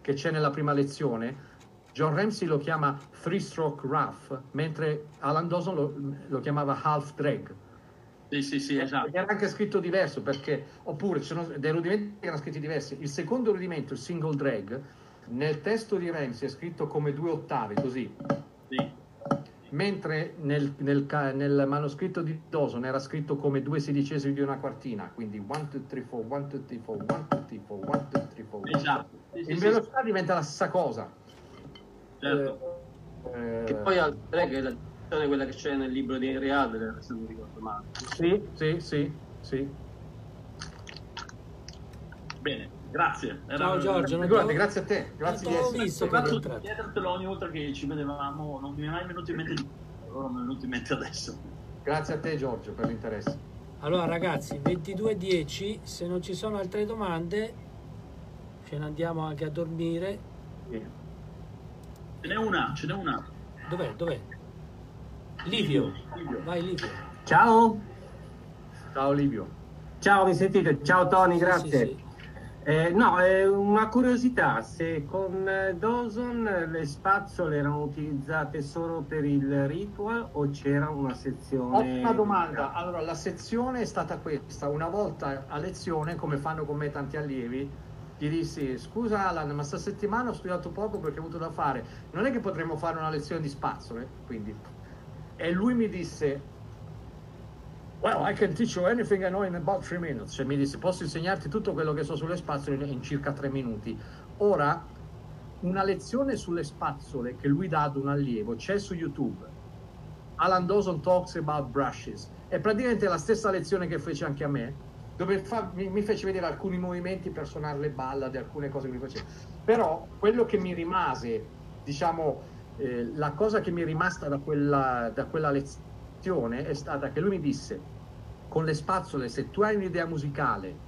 che c'è nella prima lezione, John Ramsey lo chiama three stroke rough, mentre Alan Dawson lo, lo chiamava half drag. Sì, sì, sì, esatto. Era anche scritto diverso perché, oppure ci sono dei rudimenti che erano scritti diversi. Il secondo rudimento, il single drag, nel testo di Ramsey è scritto come due ottavi, così. Sì. Mentre nel, nel nel manoscritto di Dawson era scritto come due sedicesimi di una quartina, quindi 1, 2, 3, 4, 1, 2, 3, 4, 1, 2, 3, 4, 1, 2, 3, 4. Esatto. Sì, In velocità diventa la stessa cosa. Certo. Eh, Che poi al 3 che è la versione quella che c'è nel libro di Henry Adler, se non mi ricordo male. Sì, sì, sì, sì. Bene, grazie. Era- Ciao Giorgio, Figurati, t'avevo- grazie a te, grazie di essere. visto eri di chiedertelo ogni volta che ci vedevamo, non mi è mai venuto in mente di allora mi è venuto in mente adesso. Grazie a te Giorgio per l'interesse. Allora ragazzi, 22.10, se non ci sono altre domande, ce ne andiamo anche a dormire. Ce n'è una, ce n'è una. Dov'è? Dov'è? Livio, vai Livio. Ciao, Ciao Livio. ciao, mi sentite? Ciao Tony, grazie. Sì, sì. Eh, no, è una curiosità, se con eh, Dawson le spazzole erano utilizzate solo per il ritual o c'era una sezione... Ottima domanda. Allora, la sezione è stata questa. Una volta a lezione, come fanno con me tanti allievi, gli dissi, scusa Alan, ma sta settimana ho studiato poco perché ho avuto da fare. Non è che potremmo fare una lezione di spazzole? Quindi. E lui mi disse, well, I can teach you anything I know in about three minutes. Cioè mi disse, posso insegnarti tutto quello che so sulle spazzole in circa tre minuti. Ora, una lezione sulle spazzole che lui dà ad un allievo c'è su YouTube. Alan Dawson talks about brushes. È praticamente la stessa lezione che fece anche a me, dove fa- mi, mi fece vedere alcuni movimenti per suonare le ballade, alcune cose che lui faceva. Però quello che mi rimase, diciamo, eh, la cosa che mi è rimasta da quella, da quella lezione è stata che lui mi disse, con le spazzole, se tu hai un'idea musicale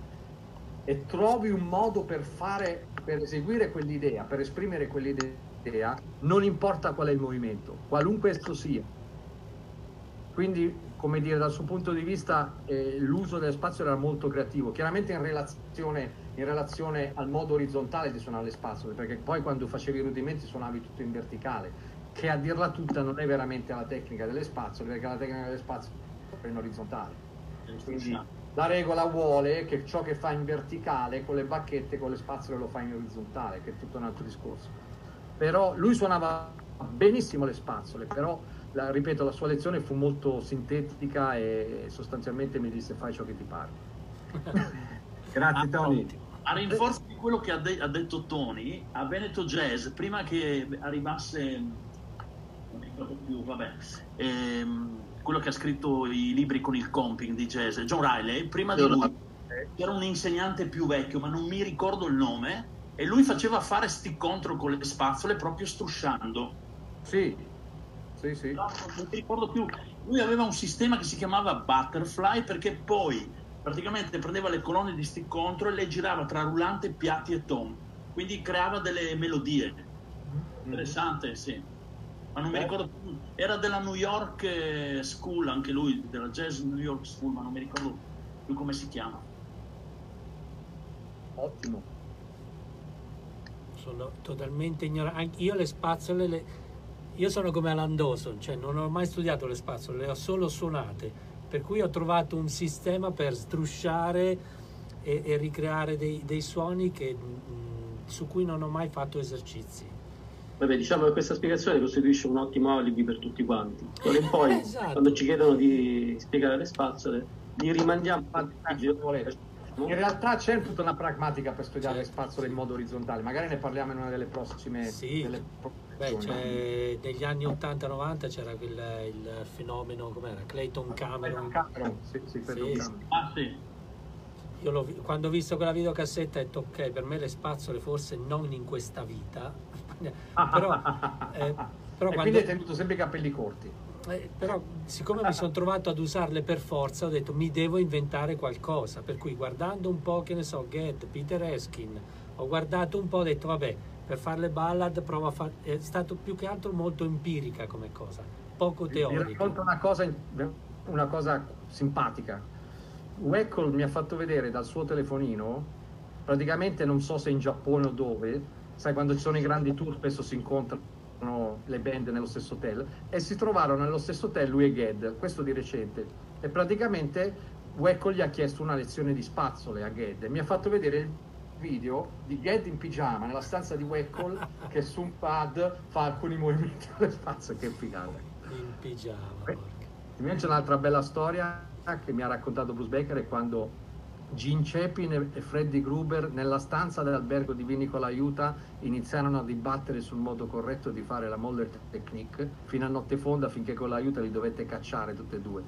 e trovi un modo per fare, per eseguire quell'idea, per esprimere quell'idea, non importa qual è il movimento, qualunque esso sia. Quindi, come dire, dal suo punto di vista eh, l'uso dello spazio era molto creativo, chiaramente in relazione, in relazione al modo orizzontale di suonare le spazzole, perché poi quando facevi i rudimenti suonavi tutto in verticale, che a dirla tutta non è veramente la tecnica delle spazzole, perché la tecnica delle spazzole è in orizzontale. Quindi la regola vuole che ciò che fa in verticale con le bacchette, con le spazzole lo fa in orizzontale, che è tutto un altro discorso. Però lui suonava benissimo le spazzole, però la- ripeto, la sua lezione fu molto sintetica e sostanzialmente mi disse fai ciò che ti pare. [laughs] Grazie Tony. A rinforzo di quello che ha, de- ha detto Tony, a Veneto Jazz, prima che arrivasse, non mi ricordo più, vabbè, ehm, quello che ha scritto i libri con il comping di jazz, John Riley, prima di lui c'era un insegnante più vecchio, ma non mi ricordo il nome, e lui faceva fare stick control con le spazzole proprio strusciando. Sì, sì, sì. No, non mi ricordo più. Lui aveva un sistema che si chiamava Butterfly perché poi praticamente prendeva le colonne di stick control e le girava tra rullante, piatti e tom. Quindi creava delle melodie. Interessante, sì. Ma non mi Eh. ricordo più. Era della New York eh, School, anche lui, della Jazz New York School, ma non mi ricordo più come si chiama. Ottimo. sono totalmente ignorante. Anche io le spazzole, le... io sono come Alan Dawson, cioè non ho mai studiato le spazzole, le ho solo suonate. Per cui ho trovato un sistema per strusciare e, e ricreare dei, dei suoni che, mh, su cui non ho mai fatto esercizi. Vabbè, diciamo che questa spiegazione costituisce un ottimo alibi per tutti quanti. [laughs] Poi, Esatto. quando ci chiedono di spiegare le spazzole, li rimandiamo volete. In realtà c'è tutta una pragmatica per studiare le spazzole in modo orizzontale, magari ne parliamo in una delle prossime Sì. delle Beh, negli anni 80-90 c'era quel, il fenomeno, com'era? Clayton Cameron. Cameron, sì, sì, quello Sì. Cameron. Ah sì, Io quando ho visto quella videocassetta ho detto ok, per me le spazzole forse non in questa vita, [laughs] però, eh, però e quando- quindi hai tenuto sempre i capelli corti. Eh, però siccome mi sono trovato ad usarle per forza ho detto mi devo inventare qualcosa, per cui guardando un po' che ne so, Get, Peter Eskin, ho guardato un po' ho detto vabbè, per fare le ballad provo a fare, è stato più che altro molto empirica come cosa, poco Vi racconto teorica. una cosa, una cosa simpatica. Weckl mi ha fatto vedere dal suo telefonino, praticamente non so se in Giappone o dove, sai quando ci sono i grandi tour spesso si incontrano le band nello stesso hotel, e si trovarono nello stesso hotel lui e Ged, questo di recente, e praticamente Weckl gli ha chiesto una lezione di spazzole a Ged e mi ha fatto vedere il video di Ged in pigiama nella stanza di Weckl che su un pad fa alcuni movimenti con le spazzole, che figata. In pigiama. Porca. Invece un'altra bella storia che mi ha raccontato Bruce Baker è quando Gene Chapin e- Freddy Gruber nella stanza dell'albergo di Vinicola Aiuta iniziarono a dibattere sul modo corretto di fare la Moller Technique fino a notte fonda finché con l'aiuta li dovette cacciare tutte e due.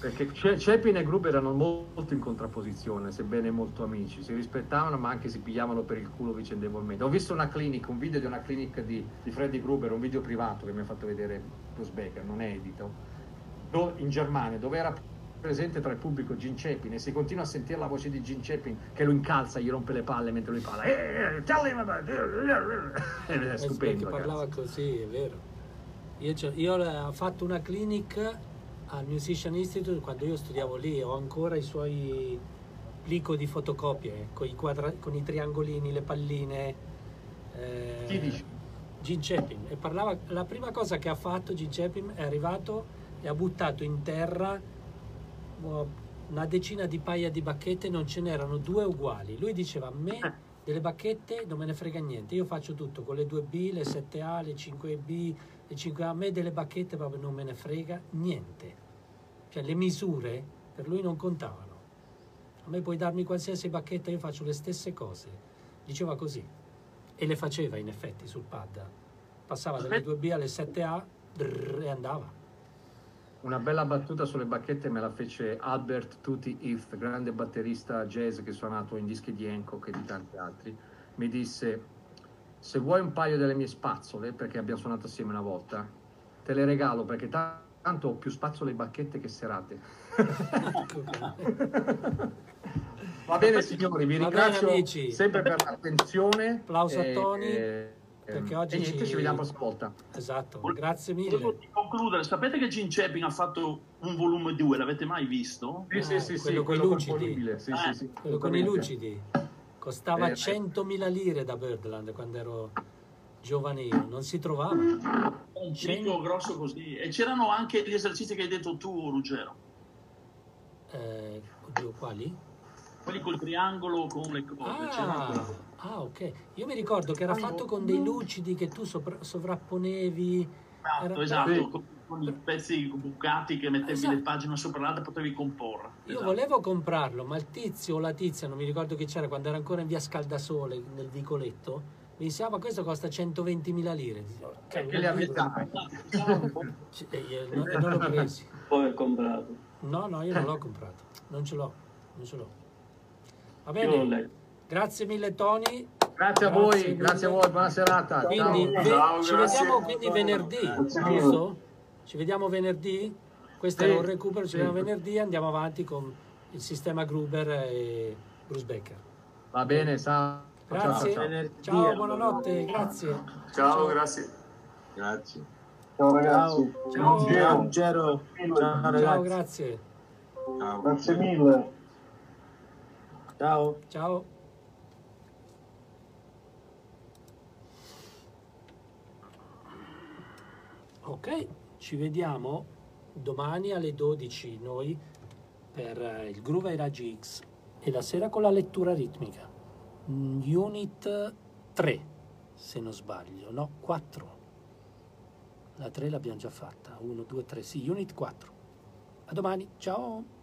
Perché Ch- Chapin e Gruber erano molto in contrapposizione, sebbene molto amici, si rispettavano ma anche si pigliavano per il culo vicendevolmente. Ho visto una clinic, un video di una clinic di, di Freddy Gruber, un video privato che mi ha fatto vedere Bruce Baker, non è edito, in Germania, dove era presente tra il pubblico Gene Chapin e si continua a sentire la voce di Gene Chapin che lo incalza, gli rompe le palle mentre lui parla. Eh, tell him about it." È Eh, stupendo. perché parlava ragazzi. così, è vero. Io, io ho fatto una clinic al Musician Institute quando io studiavo lì, ho ancora i suoi plico di fotocopie con i, quadra- con i triangolini, le palline. eh, Chi dici? Gene Chapin. E parlava, la prima cosa che ha fatto Gene Chapin è arrivato e ha buttato in terra una decina di paia di bacchette, non ce n'erano due uguali. Lui diceva a me delle bacchette non me ne frega niente, io faccio tutto con le 2B, le 7A, le 5B, le 5A, a me delle bacchette proprio non me ne frega niente. Cioè le misure per lui non contavano. A me puoi darmi qualsiasi bacchetta, io faccio le stesse cose. Diceva così. E le faceva in effetti sul pad. Passava dalle 2B alle 7A drrr, e andava. Una bella battuta sulle bacchette me la fece Albert Tutti If, grande batterista jazz che suonato in dischi di Hancock e di tanti altri. Mi disse: Se vuoi un paio delle mie spazzole, perché abbiamo suonato assieme una volta, te le regalo perché ta- tanto ho più spazzole e bacchette che serate. [laughs] Va bene, signori, vi Va bene, ringrazio amici. sempre per l'attenzione. Applauso a e- Tony, e- perché oggi e niente, ci- ci vediamo la prossima volta. Esatto, grazie Volevo mille. concludere, sapete che Gene Chapin ha fatto un volume 2, l'avete mai visto? Sì, sì, sì, sì, quello coi quello lucidi. sì, sì, sì, Quello con i assolutamente. lucidi. Costava Eh, 100.000 lire da Birdland quando ero giovane io, non si trovava. Un Cen- plico grosso così. E c'erano anche gli esercizi che hai detto tu, Ruggero. Eh, oddio, quali? Quelli col triangolo con le cose. Ah, c'erano- ah, ok. Io mi ricordo che era fatto con dei lucidi che tu sopra- sovrapponevi. Esatto, Era- esatto, Sì. con, i pezzi bucati che mettevi Esatto. le pagine sopra l'altra potevi comporre. Io Esatto. volevo comprarlo, ma il tizio o la tizia, non mi ricordo chi c'era, quando era ancora in via Scaldasole, nel vicoletto, mi diceva, ma questo costa 120.000 lire. Dicevo, "Cavolo, Che le avete [laughs] Sì, E non- non l'ho presi. Poi ho comprato. No, no, io non l'ho comprato. Non ce l'ho. Non ce l'ho. Va Io l'ho bene. Grazie mille Tony. Grazie a Grazie voi, mille. grazie a voi, buona serata. Quindi Ciao. ve- Ciao, ci grazie. vediamo quindi venerdì, giusto? Ci vediamo venerdì. Questo Sì, era un recupero, ci sì. vediamo venerdì, andiamo avanti con il sistema Gruber e Bruce Becker. Va bene, ciao. Ciao, ciao, Grazie. ciao. Ciao, allora. buonanotte, grazie. Ciao, grazie. Grazie. Ciao ragazzi. Ciao. Ciao, Ruggero. Ciao, Ciao, ragazzi. grazie. Ciao. Grazie mille. Ciao. Ciao. Ok, ci vediamo domani alle 12 noi per eh, il Groove ai Raggi X e la sera con la lettura ritmica. Mm, Unit 3, se non sbaglio, no, 4. La 3 l'abbiamo già fatta, 1, 2, 3, sì, Unit 4. A domani, ciao!